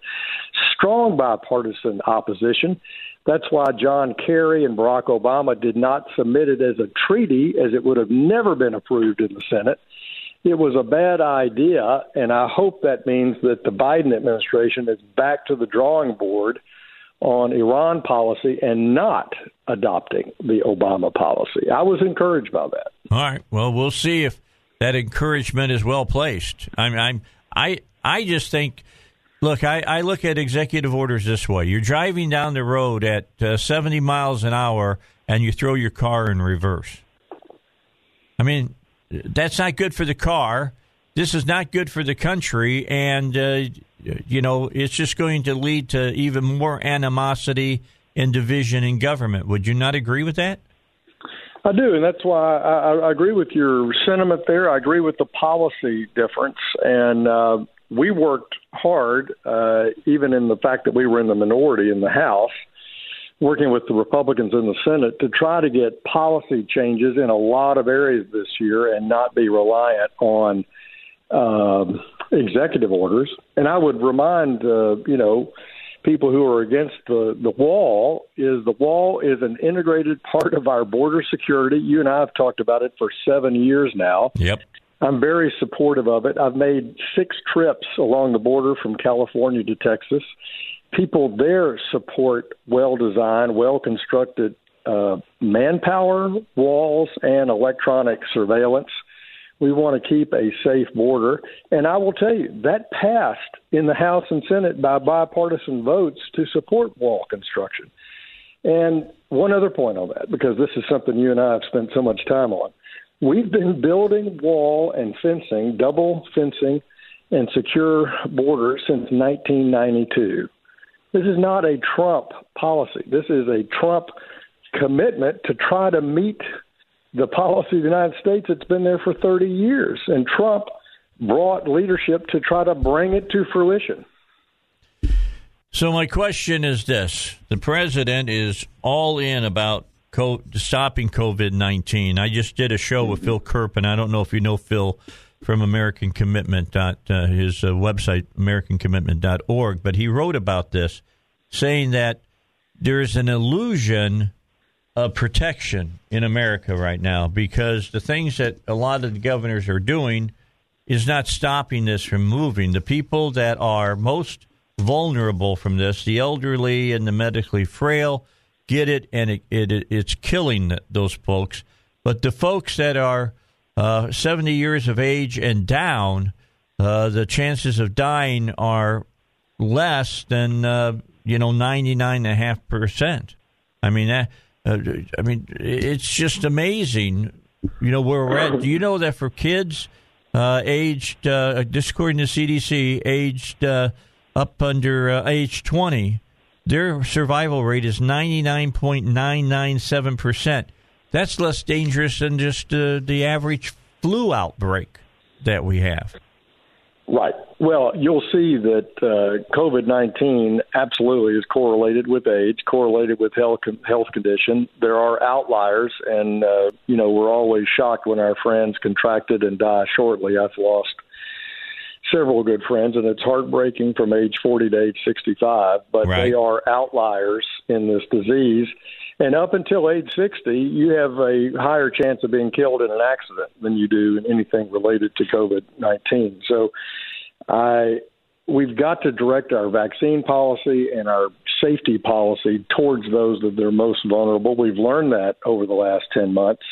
Strong bipartisan opposition. That's why John Kerry and Barack Obama did not submit it as a treaty, as it would have never been approved in the Senate. It was a bad idea, and I hope that means that the Biden administration is back to the drawing board on Iran policy and not adopting the Obama policy. I was encouraged by that. All right. Well, we'll see if that encouragement is well placed. I'm, I'm I I just think. Look, I, I look at executive orders this way. You're driving down the road at uh, 70 miles an hour and you throw your car in reverse. I mean, that's not good for the car. This is not good for the country. And, uh, you know, it's just going to lead to even more animosity and division in government. Would you not agree with that? I do, and that's why I, I agree with your sentiment there. I agree with the policy difference, and uh, we worked hard, uh, even in the fact that we were in the minority in the House, working with the Republicans in the Senate to try to get policy changes in a lot of areas this year and not be reliant on um, executive orders. And I would remind, uh, you know, people who are against the, the wall is the wall is an integrated part of our border security. You and I have talked about it for seven years now. Yep. I'm very supportive of it. I've made six trips along the border from California to Texas. People there support well designed, well constructed uh, manpower, walls, and electronic surveillance. We want to keep a safe border. And I will tell you, that passed in the House and Senate by bipartisan votes to support wall construction. And one other point on that, because this is something you and I have spent so much time on. We've been building wall and fencing, double fencing, and secure borders since 1992. This is not a Trump policy. This is a Trump commitment to try to meet the policy of the United States that's been there for 30 years. And Trump brought leadership to try to bring it to fruition. So, my question is this the president is all in about co- stopping COVID 19. I just did a show with Phil Kerpen. I don't know if you know Phil from American Commitment, dot, uh, his uh, website, AmericanCommitment.org, but he wrote about this, saying that there's an illusion of protection in America right now because the things that a lot of the governors are doing is not stopping this from moving. The people that are most vulnerable from this, the elderly and the medically frail, get it, and it, it it's killing those folks. But the folks that are uh, 70 years of age and down, uh, the chances of dying are less than uh, you know 99.5 percent. I mean that uh, I mean, it's just amazing. You know where we're at. Do you know that for kids uh, aged, uh, according to CDC, aged uh, up under uh, age twenty, their survival rate is ninety nine point nine nine seven percent. That's less dangerous than just uh, the average flu outbreak that we have. Right. Well, you'll see that uh, COVID 19 absolutely is correlated with age, correlated with health, health condition. There are outliers, and, uh, you know, we're always shocked when our friends contracted and die shortly. I've lost several good friends, and it's heartbreaking from age 40 to age 65, but right. they are outliers in this disease. And up until age 60, you have a higher chance of being killed in an accident than you do in anything related to COVID 19. So I, we've got to direct our vaccine policy and our safety policy towards those that are most vulnerable. We've learned that over the last 10 months.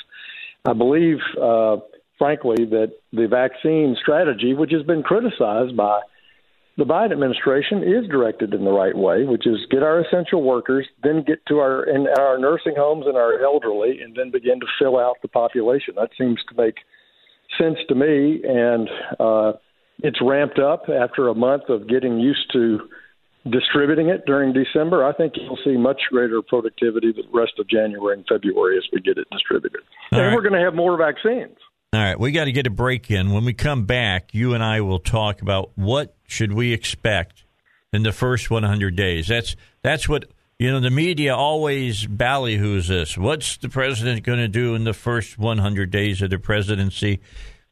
I believe, uh, frankly, that the vaccine strategy, which has been criticized by the Biden administration is directed in the right way, which is get our essential workers, then get to our in our nursing homes and our elderly, and then begin to fill out the population. That seems to make sense to me, and uh, it's ramped up after a month of getting used to distributing it during December. I think you'll see much greater productivity the rest of January and February as we get it distributed, All and right. we're going to have more vaccines. All right, we got to get a break in. When we come back, you and I will talk about what should we expect in the first 100 days. That's that's what you know. The media always ballyhoos this. What's the president going to do in the first 100 days of the presidency?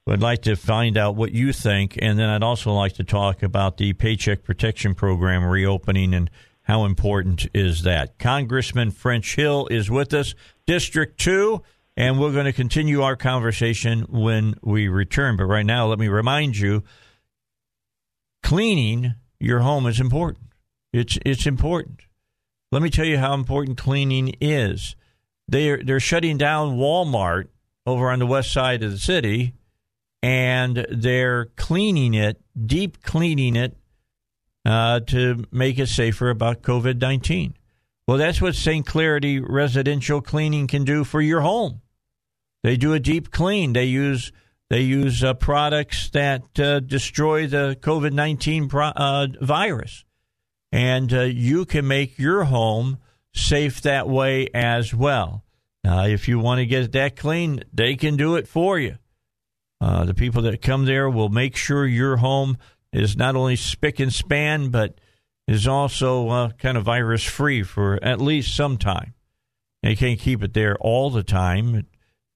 I'd like to find out what you think, and then I'd also like to talk about the Paycheck Protection Program reopening and how important is that. Congressman French Hill is with us, District Two. And we're going to continue our conversation when we return. But right now, let me remind you cleaning your home is important. It's, it's important. Let me tell you how important cleaning is. They're, they're shutting down Walmart over on the west side of the city, and they're cleaning it, deep cleaning it, uh, to make it safer about COVID 19. Well, that's what St. Clarity Residential Cleaning can do for your home. They do a deep clean. They use they use uh, products that uh, destroy the COVID nineteen uh, virus, and uh, you can make your home safe that way as well. if you want to get that clean, they can do it for you. Uh, the people that come there will make sure your home is not only spick and span, but is also uh, kind of virus free for at least some time. They can't keep it there all the time.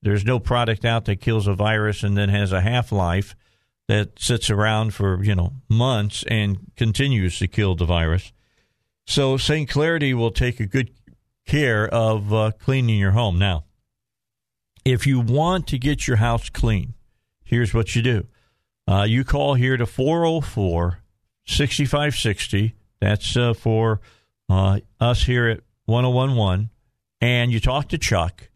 There's no product out that kills a virus and then has a half life that sits around for you know months and continues to kill the virus. So St. Clarity will take a good care of uh, cleaning your home. Now, if you want to get your house clean, here's what you do. Uh, you call here to 404 6560. That's uh, for uh, us here at 1011. And you talk to Chuck.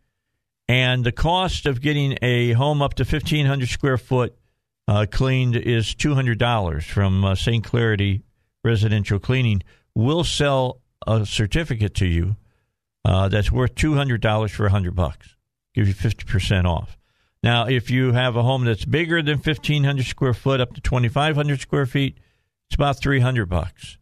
And the cost of getting a home up to 1,500 square foot uh, cleaned is $200 from uh, St. Clarity Residential Cleaning. We'll sell a certificate to you uh, that's worth $200 for 100 bucks. Give you 50% off. Now, if you have a home that's bigger than 1,500 square foot up to 2,500 square feet, it's about 300 bucks.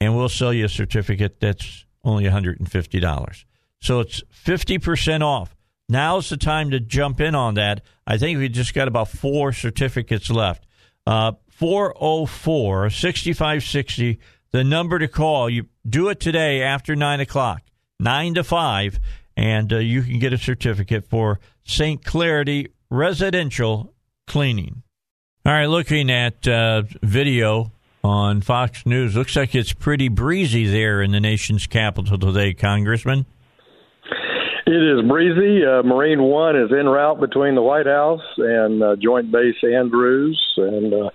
And we'll sell you a certificate that's only $150. So it's 50% off. Now's the time to jump in on that. I think we just got about four certificates left. Uh, 404 6560, the number to call. You do it today after 9 o'clock, 9 to 5, and uh, you can get a certificate for St. Clarity Residential Cleaning. All right, looking at uh, video on Fox News, looks like it's pretty breezy there in the nation's capital today, Congressman. It is breezy. Uh, Marine One is en route between the White House and uh, Joint Base Andrews, and uh,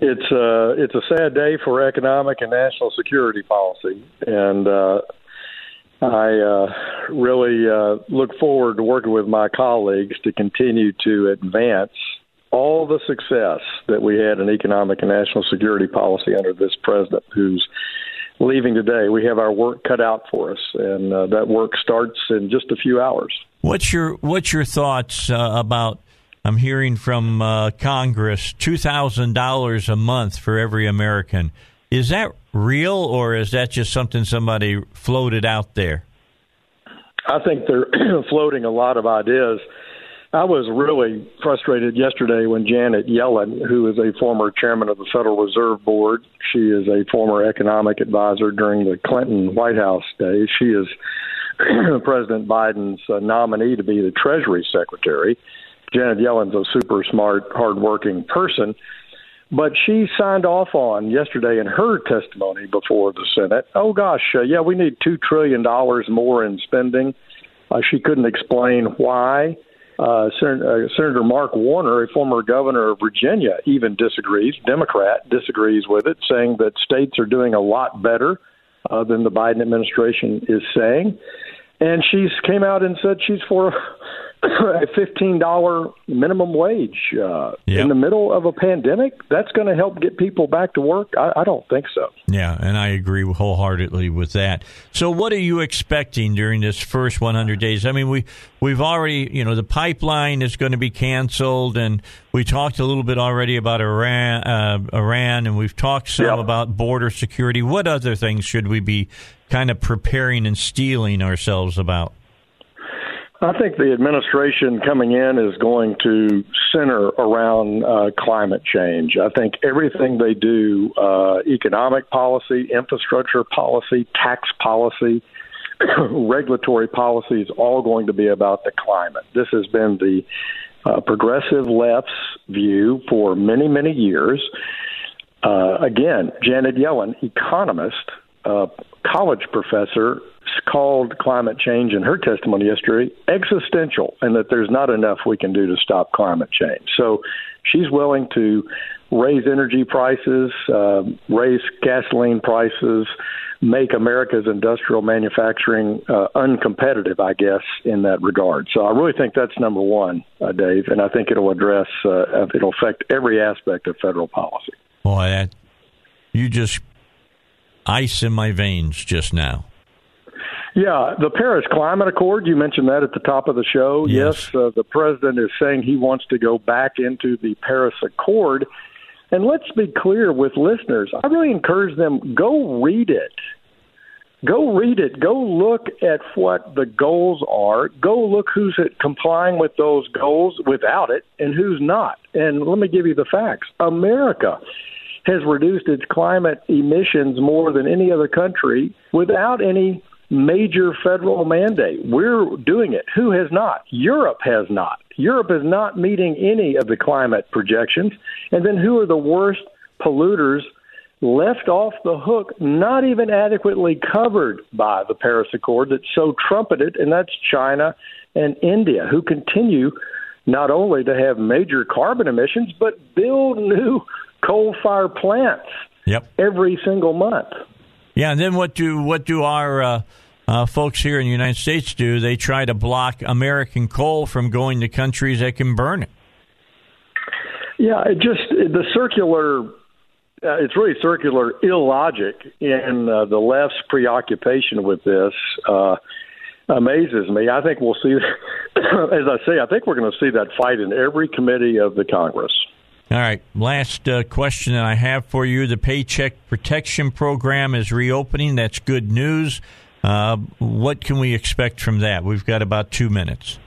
it's uh, it's a sad day for economic and national security policy. And uh, I uh, really uh, look forward to working with my colleagues to continue to advance all the success that we had in economic and national security policy under this president, who's leaving today. We have our work cut out for us, and uh, that work starts in just a few hours. What's your What's your thoughts uh, about? I'm hearing from uh, Congress two thousand dollars a month for every American. Is that real, or is that just something somebody floated out there? I think they're floating a lot of ideas I was really frustrated yesterday when Janet Yellen, who is a former chairman of the Federal Reserve Board, she is a former economic advisor during the Clinton White House days. She is President Biden's uh, nominee to be the Treasury Secretary. Janet Yellen's a super smart, hardworking person. But she signed off on yesterday in her testimony before the Senate. Oh gosh, uh, yeah, we need two trillion dollars more in spending. Uh, she couldn't explain why. Uh, Sen- uh, Senator Mark Warner, a former governor of Virginia, even disagrees. Democrat disagrees with it, saying that states are doing a lot better uh, than the Biden administration is saying. And she came out and said she's for a fifteen dollar minimum wage uh, yep. in the middle of a pandemic. That's going to help get people back to work. I, I, don't think so. Yeah, and I agree wholeheartedly with that. So, what are you expecting during this first 100 days? I mean, we we've already, you know, the pipeline is going to be canceled, and we talked a little bit already about Iran, uh, Iran, and we've talked some yep. about border security. What other things should we be kind of preparing and steeling ourselves about? I think the administration coming in is going to center around uh, climate change. I think everything they do, uh, economic policy, infrastructure policy, tax policy, regulatory policy, is all going to be about the climate. This has been the uh, progressive left's view for many, many years. Uh, again, Janet Yellen, economist, uh, college professor, called climate change in her testimony yesterday existential and that there's not enough we can do to stop climate change. So she's willing to raise energy prices, uh, raise gasoline prices, make America's industrial manufacturing uh, uncompetitive, I guess, in that regard. So I really think that's number one, uh, Dave, and I think it'll address, uh, it'll affect every aspect of federal policy. Boy, that, you just ice in my veins just now. Yeah, the Paris Climate Accord, you mentioned that at the top of the show. Yes, yes uh, the president is saying he wants to go back into the Paris Accord. And let's be clear with listeners, I really encourage them go read it. Go read it. Go look at what the goals are. Go look who's complying with those goals without it and who's not. And let me give you the facts. America has reduced its climate emissions more than any other country without any major federal mandate. We're doing it. Who has not? Europe has not. Europe is not meeting any of the climate projections. And then who are the worst polluters left off the hook, not even adequately covered by the Paris Accord that's so trumpeted, and that's China and India, who continue not only to have major carbon emissions, but build new coal fired plants yep. every single month. Yeah, and then what do what do our uh, uh, folks here in the United States do? They try to block American coal from going to countries that can burn it. Yeah, it just the circular uh, it's really circular illogic in uh, the left's preoccupation with this uh, amazes me. I think we'll see, as I say, I think we're going to see that fight in every committee of the Congress. All right. Last uh, question that I have for you: the Paycheck Protection Program is reopening. That's good news. Uh, what can we expect from that? We've got about two minutes.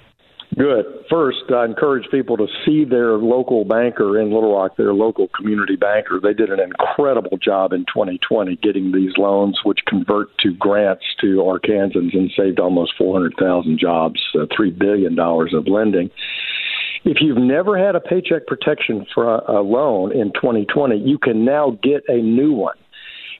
Good. First, I encourage people to see their local banker in Little Rock, their local community banker. They did an incredible job in 2020 getting these loans, which convert to grants to Arkansans and saved almost 400,000 jobs, uh, $3 billion of lending. If you've never had a paycheck protection for a loan in 2020, you can now get a new one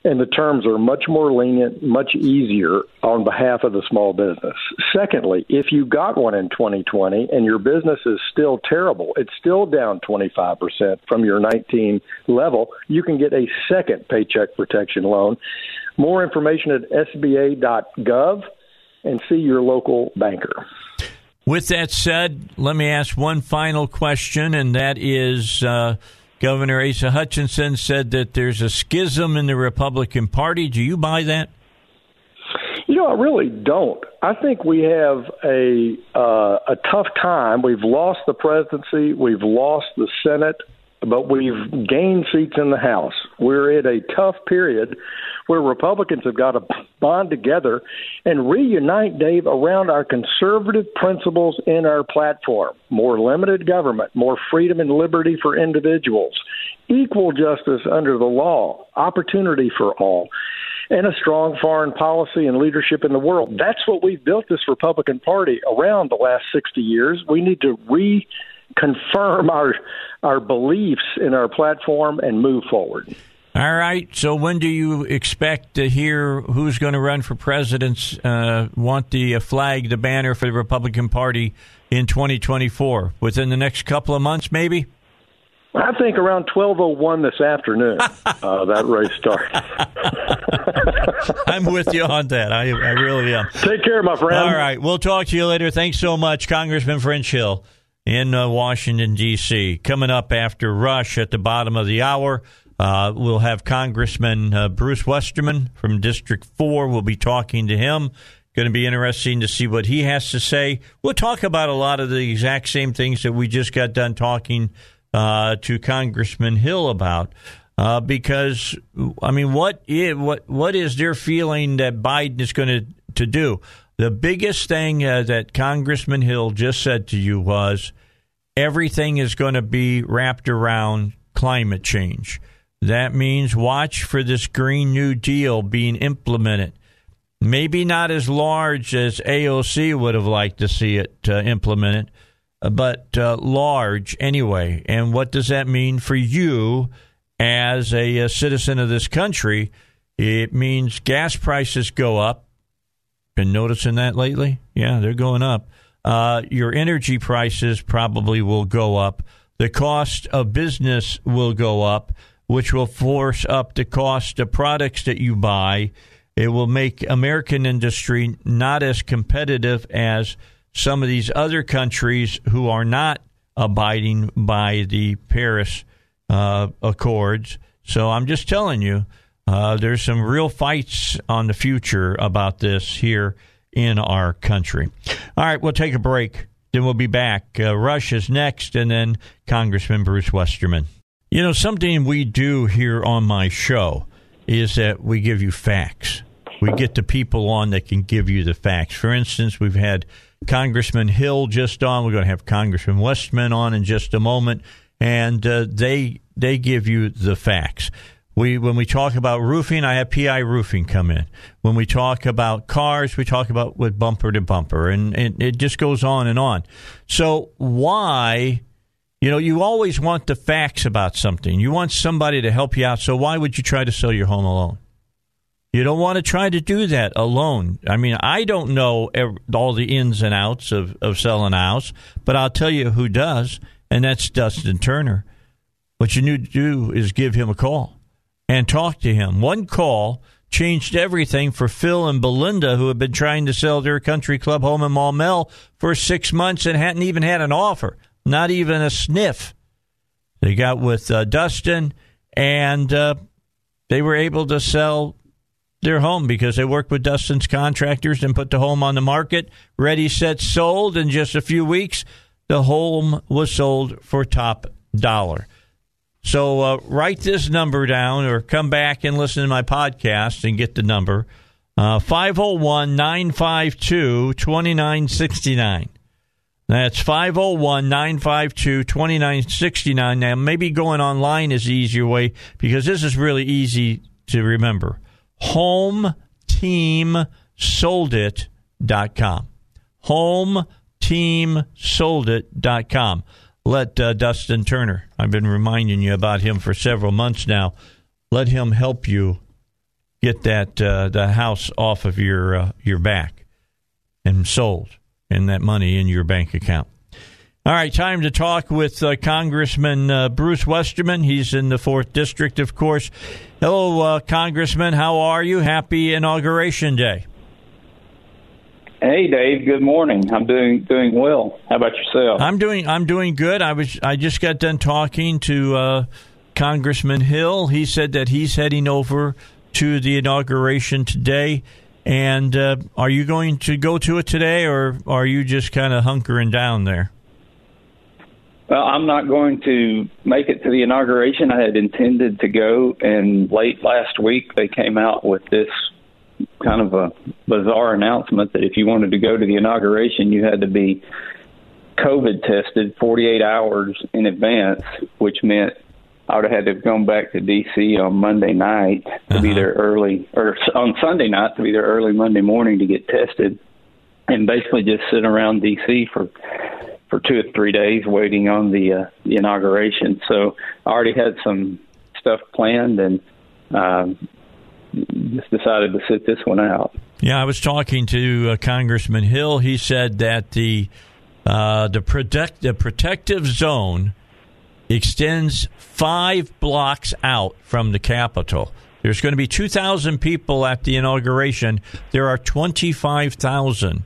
and the terms are much more lenient, much easier on behalf of the small business. Secondly, if you got one in 2020 and your business is still terrible, it's still down 25% from your 19 level, you can get a second paycheck protection loan. More information at sba.gov and see your local banker. With that said, let me ask one final question, and that is. Uh, Governor Asa Hutchinson said that there's a schism in the Republican Party. Do you buy that? You know, I really don't. I think we have a uh, a tough time. We've lost the presidency, we've lost the Senate, but we've gained seats in the House. We're at a tough period where Republicans have got to bond together and reunite, Dave, around our conservative principles in our platform more limited government, more freedom and liberty for individuals, equal justice under the law, opportunity for all. And a strong foreign policy and leadership in the world. That's what we've built this Republican Party around the last 60 years. We need to reconfirm our our beliefs in our platform and move forward. All right. So when do you expect to hear who's going to run for president? Uh, want the uh, flag, the banner for the Republican Party in 2024? Within the next couple of months, maybe. I think around 12:01 this afternoon uh, that race starts. I'm with you on that. I, I really am. Take care, my friend. All right. We'll talk to you later. Thanks so much, Congressman French Hill in uh, Washington, D.C. Coming up after Rush at the bottom of the hour. Uh, we'll have Congressman uh, Bruce Westerman from District 4. We'll be talking to him. Going to be interesting to see what he has to say. We'll talk about a lot of the exact same things that we just got done talking uh, to Congressman Hill about. Uh, because I mean, what is, what what is their feeling that Biden is going to to do? The biggest thing uh, that Congressman Hill just said to you was everything is going to be wrapped around climate change. That means watch for this Green New Deal being implemented. Maybe not as large as AOC would have liked to see it uh, implemented, but uh, large anyway. And what does that mean for you as a, a citizen of this country? It means gas prices go up. Been noticing that lately? Yeah, they're going up. Uh, your energy prices probably will go up. The cost of business will go up which will force up the cost of products that you buy. It will make American industry not as competitive as some of these other countries who are not abiding by the Paris uh, Accords. So I'm just telling you, uh, there's some real fights on the future about this here in our country. All right, we'll take a break. Then we'll be back. Uh, Rush is next, and then Congressman Bruce Westerman. You know, something we do here on my show is that we give you facts. We get the people on that can give you the facts. For instance, we've had Congressman Hill just on. We're going to have Congressman Westerman on in just a moment, and uh, they they give you the facts. We when we talk about roofing, I have PI Roofing come in. When we talk about cars, we talk about with bumper to bumper, and it, it just goes on and on. So why You know, you always want the facts about something. You want somebody to help you out. So why would you try to sell your home alone? You don't want to try to do that alone. I mean, I don't know all the ins and outs of, of selling a house, but I'll tell you who does, and that's Dustin Turner. What you need to do is give him a call and talked to him. One call changed everything for Phil and Belinda, who had been trying to sell their country club home in Maumelle for six months and hadn't even had an offer, not even a sniff. They got with uh, Dustin, and uh, they were able to sell their home because they worked with Dustin's contractors and put the home on the market, ready, set, sold. In just a few weeks, the home was sold for top dollar. So uh, write this number down or come back and listen to my podcast and get the number uh, 501 952 2969. That's 501 952 2969. Now, maybe going online is the easier way because this is really easy to remember hometeamsoldit.com. Hometeamsoldit.com. Let uh, Dustin Turner, I've been reminding you about him for several months now, let him help you get that uh, the house off of your uh, your back and sold and that money in your bank account. All right, time to talk with uh, Congressman uh, Bruce Westerman. He's in the 4th District, of course. Hello, uh, Congressman. How are you? Happy Inauguration Day. Hey, Dave. Good morning. I'm doing doing well. How about yourself? I'm doing I'm doing good. I was I just got done talking to uh, Congressman Hill. He said that he's heading over to the inauguration today. And uh, are you going to go to it today, or are you just kind of hunkering down there? Well, I'm not going to make it to the inauguration. I had intended to go, and late last week they came out with this kind of a bizarre announcement that if you wanted to go to the inauguration, you had to be COVID tested 48 hours in advance, which meant I would have had to have gone back to D.C. on Monday night to uh-huh. be there early, or on Sunday night to be there early Monday morning to get tested, and basically just sit around D.C. for for two or three days waiting on the, uh, the inauguration. So I already had some stuff planned and um, just decided to sit this one out. Yeah, I was talking to uh, Congressman Hill. He said that the uh, the protect the protective zone extends five blocks out from the Capitol. There's going to be 2,000 people at the inauguration. There are 25,000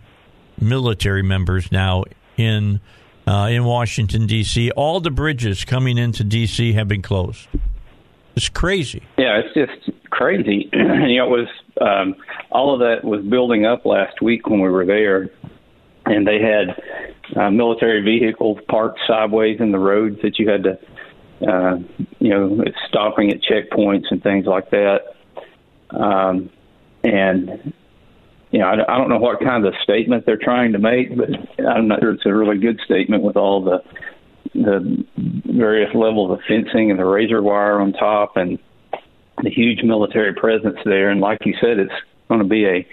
military members now in uh, in Washington D.C. All the bridges coming into D.C. have been closed. It's crazy. Yeah, it's just crazy. you know, it was um, all of that was building up last week when we were there, and they had uh, military vehicles parked sideways in the roads that you had to, uh, you know, stopping at checkpoints and things like that. Um, and you know, I, I don't know what kind of statement they're trying to make, but I'm not sure it's a really good statement with all the the various levels of fencing and the razor wire on top and the huge military presence there. And like you said, it's going to be a,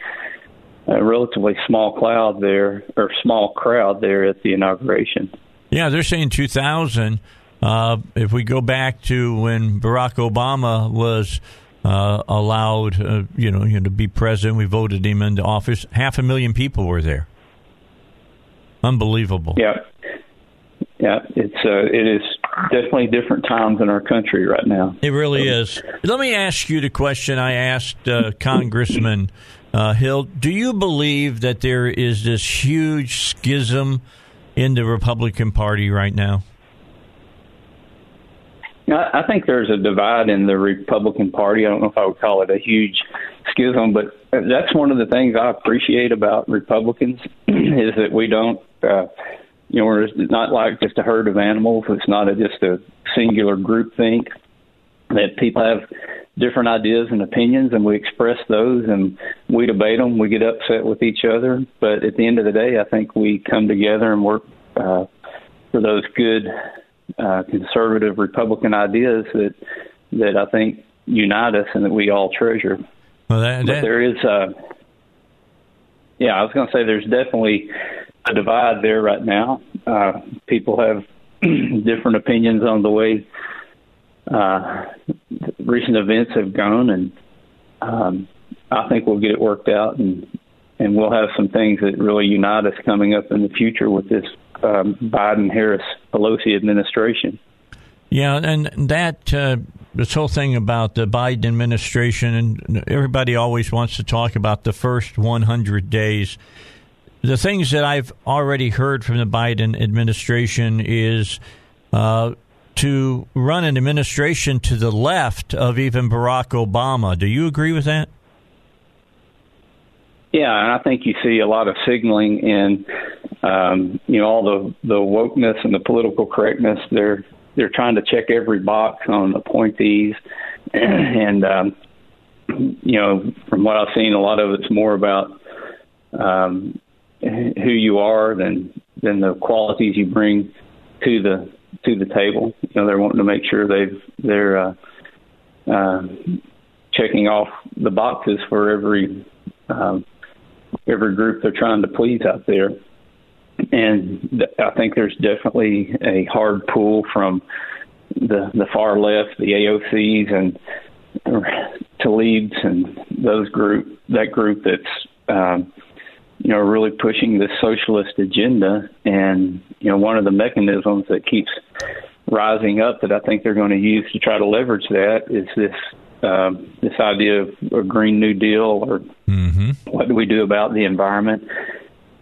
a relatively small cloud there or small crowd there at the inauguration. Yeah, they're saying 2,000. Uh, if we go back to when Barack Obama was uh, allowed, uh, you know, you know, to be president. We voted him into office. Half a million people were there. Unbelievable. Yeah, yeah. It's uh, it is definitely different times in our country right now. It really is. Let me ask you the question I asked uh, Congressman uh, Hill. Do you believe that there is this huge schism in the Republican Party right now? I think there's a divide in the Republican Party. I don't know if I would call it a huge schism, but that's one of the things I appreciate about Republicans is that we don't, uh, you know, we're not like just a herd of animals. It's not a, just a singular group think. That people have different ideas and opinions, and we express those, and we debate them. We get upset with each other, but at the end of the day, I think we come together and work uh, for those good uh, conservative Republican ideas that that I think unite us and that we all treasure. Well, that, that... But there is, uh, yeah, I was going to say there's definitely a divide there right now. Uh, people have different opinions on the way uh, recent events have gone, and um, I think we'll get it worked out, and and we'll have some things that really unite us coming up in the future with this um, Biden Harris Pelosi administration. Yeah, and that uh, this whole thing about the Biden administration, and everybody always wants to talk about the first 100 days. The things that I've already heard from the Biden administration is uh, to run an administration to the left of even Barack Obama. Do you agree with that? Yeah, and I think you see a lot of signaling in, um, you know, all the the wokeness and the political correctness. They're they're trying to check every box on appointees, and um, you know, from what I've seen, a lot of it's more about um, who you are than than the qualities you bring to the to the table. You know, they're wanting to make sure they've they're uh, uh, checking off the boxes for every um, every group they're trying to please out there. And th- I think there's definitely a hard pull from the the far left, the AOCs and Tlaibs and those group that group that's um, you know really pushing the socialist agenda. And you know one of the mechanisms that keeps rising up that I think they're going to use to try to leverage that is this um, this idea of a Green New Deal or mm-hmm. what do we do about the environment?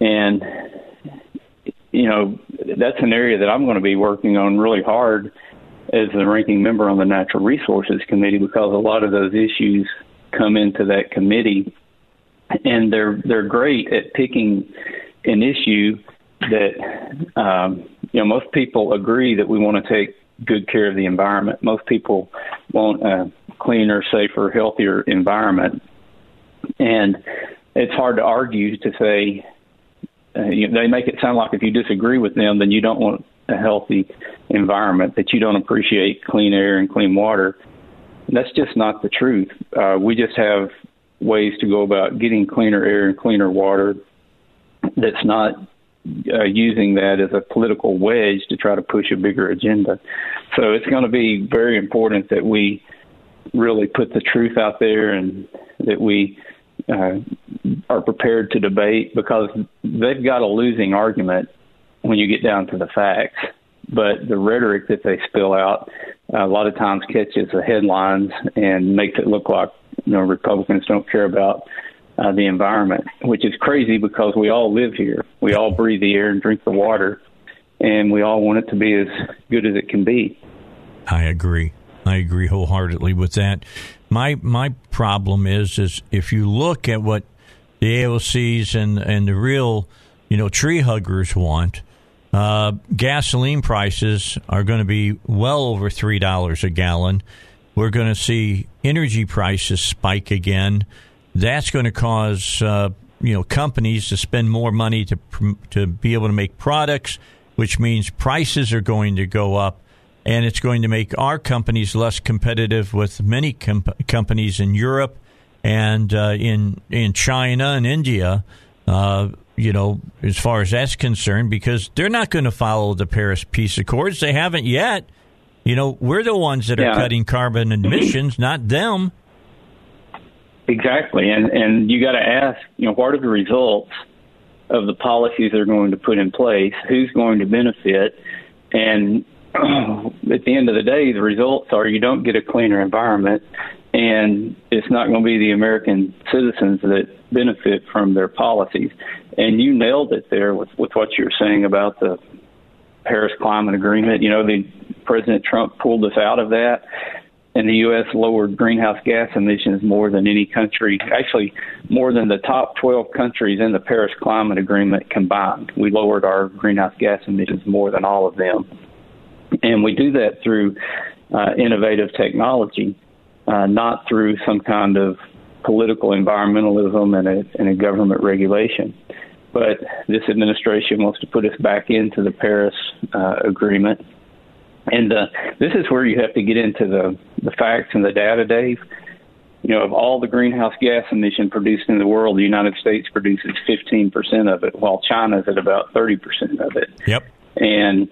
And, you know, that's an area that I'm going to be working on really hard as the ranking member on the Natural Resources Committee because a lot of those issues come into that committee and they're they're great at picking an issue that um, you know most people agree that we want to take good care of the environment. Most people want a cleaner, safer, healthier environment, and it's hard to argue to say uh, you know, they make it sound like if you disagree with them, then you don't want a healthy environment, that you don't appreciate clean air and clean water. That's just not the truth. Uh, we just have ways to go about getting cleaner air and cleaner water that's not uh, using that as a political wedge to try to push a bigger agenda. So it's going to be very important that we really put the truth out there and that we uh, are prepared to debate because they've got a losing argument when you get down to the facts. But the rhetoric that they spill out a lot of times catches the headlines and makes it look like you know Republicans don't care about uh, the environment, which is crazy because we all live here. We all breathe the air and drink the water, and we all want it to be as good as it can be. I agree. I agree wholeheartedly with that. My my problem is is if you look at what the AOCs and and the real you know tree huggers want, uh, gasoline prices are going to be well over three dollars a gallon. We're going to see energy prices spike again that's going to cause uh, you know companies to spend more money to to be able to make products, which means prices are going to go up, and it's going to make our companies less competitive with many comp- companies in Europe and uh, in in China and India. Uh, you know, as far as that's concerned, because they're not going to follow the Paris Peace Accords. They haven't yet. You know, we're the ones that are yeah. cutting carbon emissions, not them. Exactly, and and you got to ask, you know, what are the results of the policies they're going to put in place? Who's going to benefit? And at the end of the day, the results are you don't get a cleaner environment, and it's not going to be the American citizens that benefit from their policies. And you nailed it there with with what you were saying about the Paris Climate Agreement. You know, the President Trump pulled us out of that and the U.S. lowered greenhouse gas emissions more than any country, actually more than the top 12 countries in the Paris Climate Agreement combined. We lowered our greenhouse gas emissions more than all of them. And we do that through uh, innovative technology, uh, not through some kind of political environmentalism and a, and a government regulation. But this administration wants to put us back into the Paris uh, Agreement and uh, this is where you have to get into the, the facts and the data, Dave. You know, of all the greenhouse gas emission produced in the world, the United States produces 15% of it, while China's at about 30% of it. Yep. And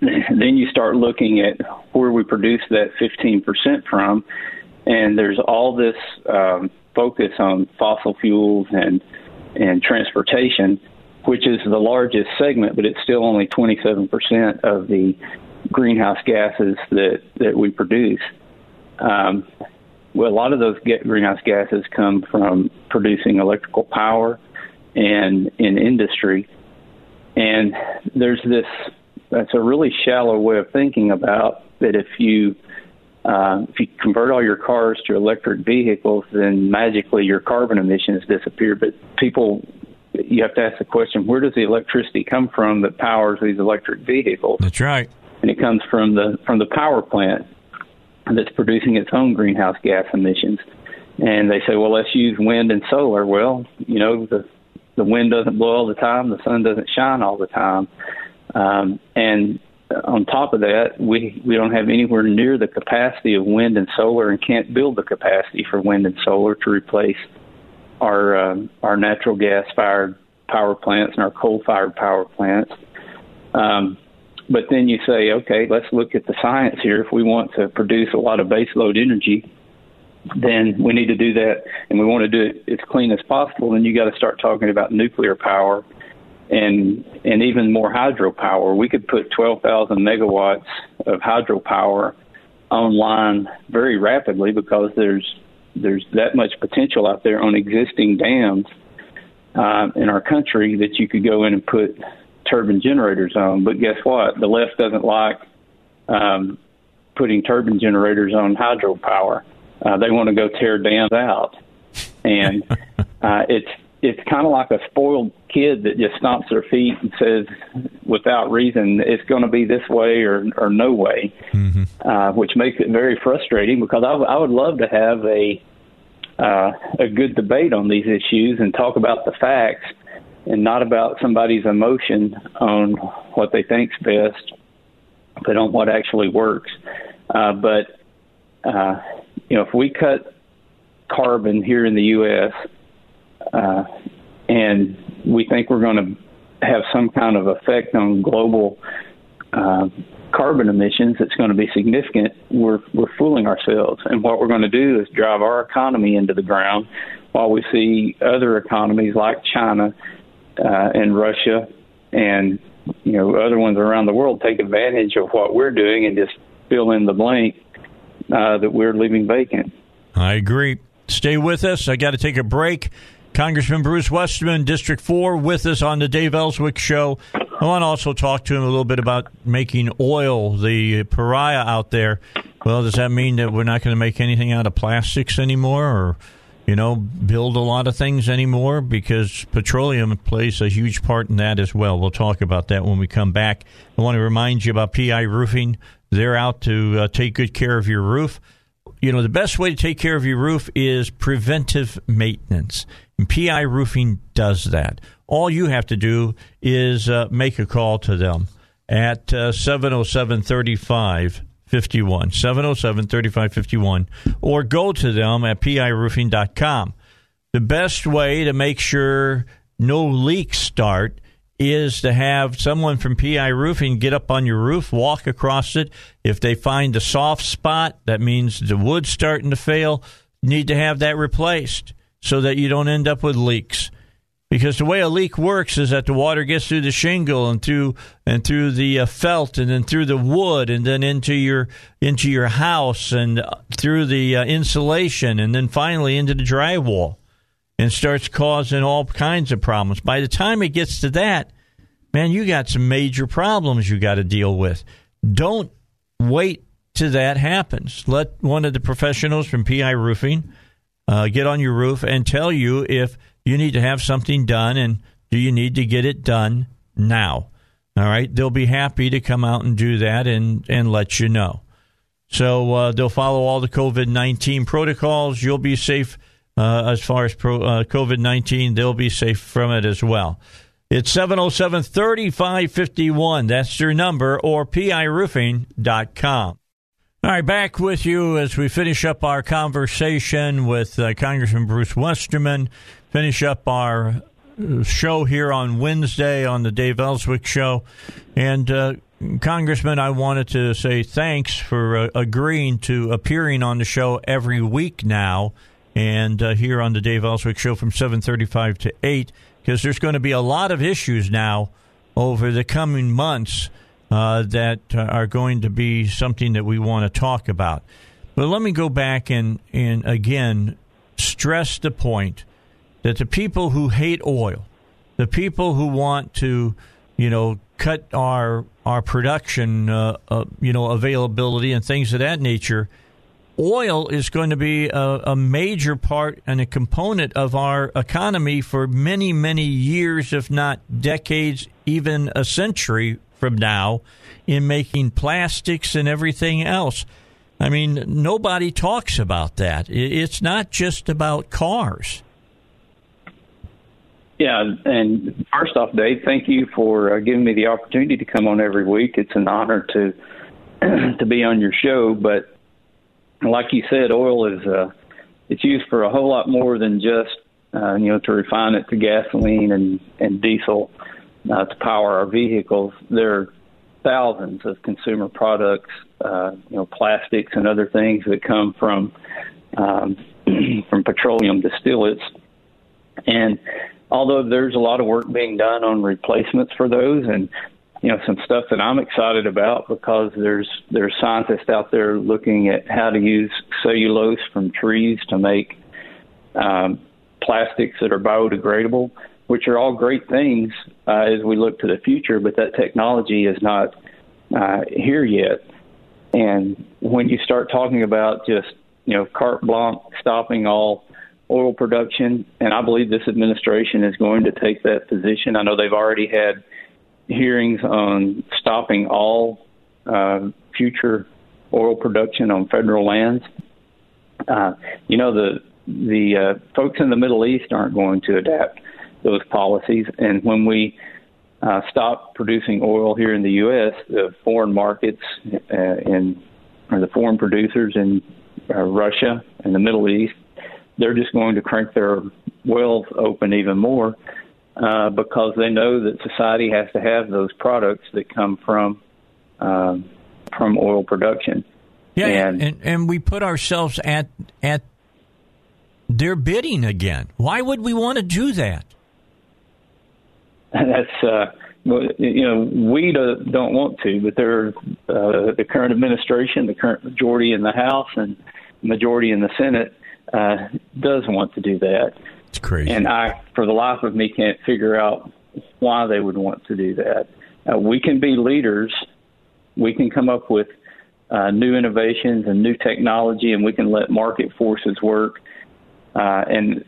then you start looking at where we produce that 15% from, and there's all this um, focus on fossil fuels and and transportation, which is the largest segment, but it's still only 27% of the greenhouse gases that that we produce. Um, well, a lot of those greenhouse gases come from producing electrical power and in industry. And there's this that's a really shallow way of thinking about that if you uh, if you convert all your cars to electric vehicles, then magically your carbon emissions disappear. But people, you have to ask the question: Where does the electricity come from that powers these electric vehicles? That's right. And it comes from the from the power plant that's producing its own greenhouse gas emissions. And they say, well, let's use wind and solar. Well, you know, the the wind doesn't blow all the time, the sun doesn't shine all the time, um, and on top of that, we we don't have anywhere near the capacity of wind and solar, and can't build the capacity for wind and solar to replace our uh, our natural gas fired power plants and our coal fired power plants. Um, but then you say, okay, let's look at the science here. If we want to produce a lot of baseload energy, then we need to do that, and we want to do it as clean as possible. Then you got to start talking about nuclear power and and even more hydropower. We could put 12,000 megawatts of hydropower online very rapidly because there's there's that much potential out there on existing dams uh, in our country that you could go in and put turbine generators on. But guess what? The left doesn't like um, putting turbine generators on hydropower. Uh, they want to go tear dams out, and uh, it's it's kind of like a spoiled kid that just stomps their feet and says, without reason, it's going to be this way or or no way, mm-hmm. uh, which makes it very frustrating because I, w- I would love to have a uh, a good debate on these issues and talk about the facts and not about somebody's emotion on what they think's best, but on what actually works. Uh, but uh, you know, if we cut carbon here in the U.S. Uh, and we think we're going to have some kind of effect on global uh, carbon emissions that's going to be significant, we're we're fooling ourselves. And what we're going to do is drive our economy into the ground, while we see other economies like China uh, and Russia and you know other ones around the world take advantage of what we're doing and just fill in the blank uh, that we're leaving vacant. I agree. Stay with us. I got to take a break. Congressman Bruce Westerman, District 4, with us on the Dave Elswick Show. I want to also talk to him a little bit about making oil the pariah out there. Well, does that mean that we're not going to make anything out of plastics anymore or, you know, build a lot of things anymore? Because petroleum plays a huge part in that as well. We'll talk about that when we come back. I want to remind you about PI Roofing. They're out to uh, take good care of your roof. You know, the best way to take care of your roof is preventive maintenance. And PI Roofing does that. All you have to do is uh, make a call to them at uh, 707 3551, 707 3551, or go to them at piroofing.com. The best way to make sure no leaks start is to have someone from PI Roofing get up on your roof, walk across it. If they find a soft spot, that means the wood's starting to fail, need to have that replaced so that you don't end up with leaks. Because the way a leak works is that the water gets through the shingle and through and through the uh, felt and then through the wood and then into your into your house and uh, through the uh, insulation and then finally into the drywall and starts causing all kinds of problems. By the time it gets to that, man, you got some major problems you got to deal with. Don't wait till that happens. Let one of the professionals from PI Roofing uh, get on your roof and tell you if you need to have something done and do you need to get it done now. All right, they'll be happy to come out and do that and and let you know. So uh, they'll follow all the COVID nineteen protocols. You'll be safe uh, as far as pro, uh, COVID nineteen. They'll be safe from it as well. It's 707 3551. That's your number or piroofing.com. All right, back with you as we finish up our conversation with uh, Congressman Bruce Westerman, finish up our uh, show here on Wednesday on the Dave Elswick Show. And, uh, Congressman, I wanted to say thanks for uh, agreeing to appearing on the show every week now, and uh, here on the Dave Elswick Show from seven thirty-five to eight, because there's going to be a lot of issues now over the coming months uh, that uh, are going to be something that we want to talk about. But let me go back and and again stress the point that the people who hate oil, the people who want to, you know, cut our our production, uh, uh, you know, availability and things of that nature, oil is going to be a, a, major part and a component of our economy for many, many years, if not decades, even a century from now, in making plastics and everything else. I mean, nobody talks about that. It's not just about cars. Yeah, and first off, Dave, thank you for uh, giving me the opportunity to come on every week. It's an honor to to be on your show. But like you said, oil is uh, it's used for a whole lot more than just uh, you know to refine it to gasoline and and diesel uh, to power our vehicles. There are thousands of consumer products, uh, you know, plastics and other things that come from um, from petroleum distillates, and although there's a lot of work being done on replacements for those and you know some stuff that I'm excited about because there's there's scientists out there looking at how to use cellulose from trees to make um, plastics that are biodegradable, which are all great things uh, as we look to the future. But that technology is not uh, here yet. And when you start talking about just you know carte blanche stopping all oil production, and I believe this administration is going to take that position. I know they've already had hearings on stopping all uh, future oil production on federal lands. Uh, you know the the uh, folks in the Middle East aren't going to adapt those policies, and when we uh, stop producing oil here in the U.S., the foreign markets uh, in or the foreign producers in uh, Russia and the Middle East they're just going to crank their wells open even more uh, because they know that society has to have those products that come from um, from oil production. Yeah, and, and and we put ourselves at at their bidding again. Why would we want to do that? That's uh, you know we don't want to, but there uh, the current administration, the current majority in the House, and majority in the Senate uh, does want to do that. It's crazy. And I, for the life of me, can't figure out why they would want to do that. Uh, we can be leaders. We can come up with uh, new innovations and new technology, and we can let market forces work. Uh, and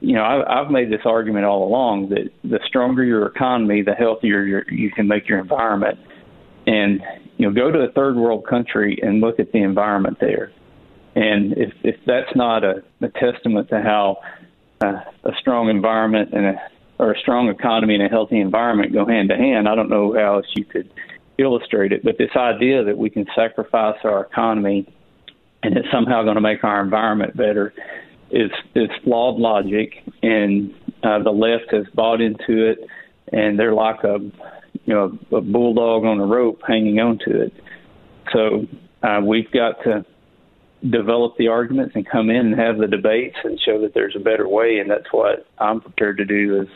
you know, I, I've made this argument all along that the stronger your economy, the healthier your, you can make your environment. And you know, go to a third world country and look at the environment there. And if, if that's not a, a testament to how uh, a strong environment and a, or a strong economy and a healthy environment go hand to hand, I don't know how else you could illustrate it. But this idea that we can sacrifice our economy and it's somehow going to make our environment better is is flawed logic, and uh, the left has bought into it, and they're like a you know a bulldog on a rope hanging on to it. So uh, we've got to develop the arguments and come in and have the debates and show that there's a better way. And that's what I'm prepared to do as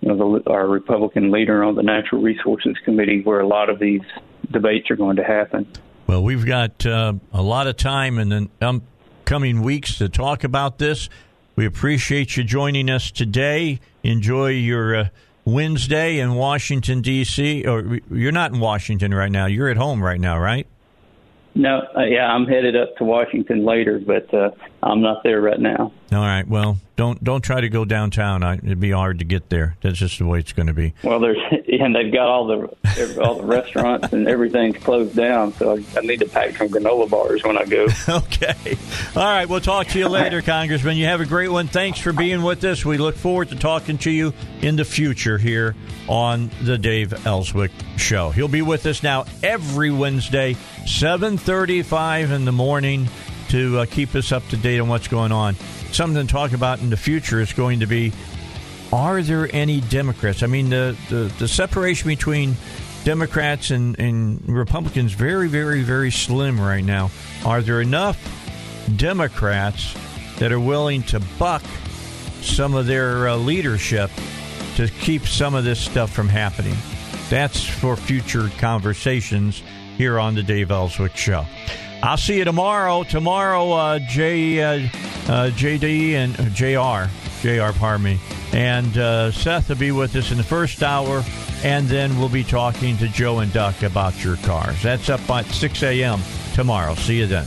you know the, our Republican leader on the Natural Resources Committee, where a lot of these debates are going to happen. Well, we've got uh, a lot of time in the um, coming weeks to talk about this. We appreciate you joining us today. Enjoy your uh, Wednesday in Washington D.C. Or you're not in Washington right now. You're at home right now, right? No, uh, yeah, I'm headed up to Washington later, but uh, I'm not there right now. All right. Well, don't don't try to go downtown. I, it'd be hard to get there. That's just the way it's going to be. Well, there's and they've got all the all the restaurants and everything's closed down, so I, I need to pack some granola bars when I go. okay. All right. We'll talk to you later, Congressman. You have a great one. Thanks for being with us. We look forward to talking to you in the future here on the Dave Elswick Show. He'll be with us now every Wednesday, 7:35 in the morning, to uh, keep us up to date on what's going on. Something to talk about in the future is going to be: Are there any Democrats? I mean, the the, the separation between Democrats and, and Republicans very, very, very slim right now. Are there enough Democrats that are willing to buck some of their uh, leadership to keep some of this stuff from happening? That's for future conversations here on the Dave Elswick Show. I'll see you tomorrow. Tomorrow, uh, J, uh, uh, JD and uh, JR, JR, pardon me, and uh, Seth will be with us in the first hour, and then we'll be talking to Joe and Duck about your cars. That's up at 6 a.m. tomorrow. See you then.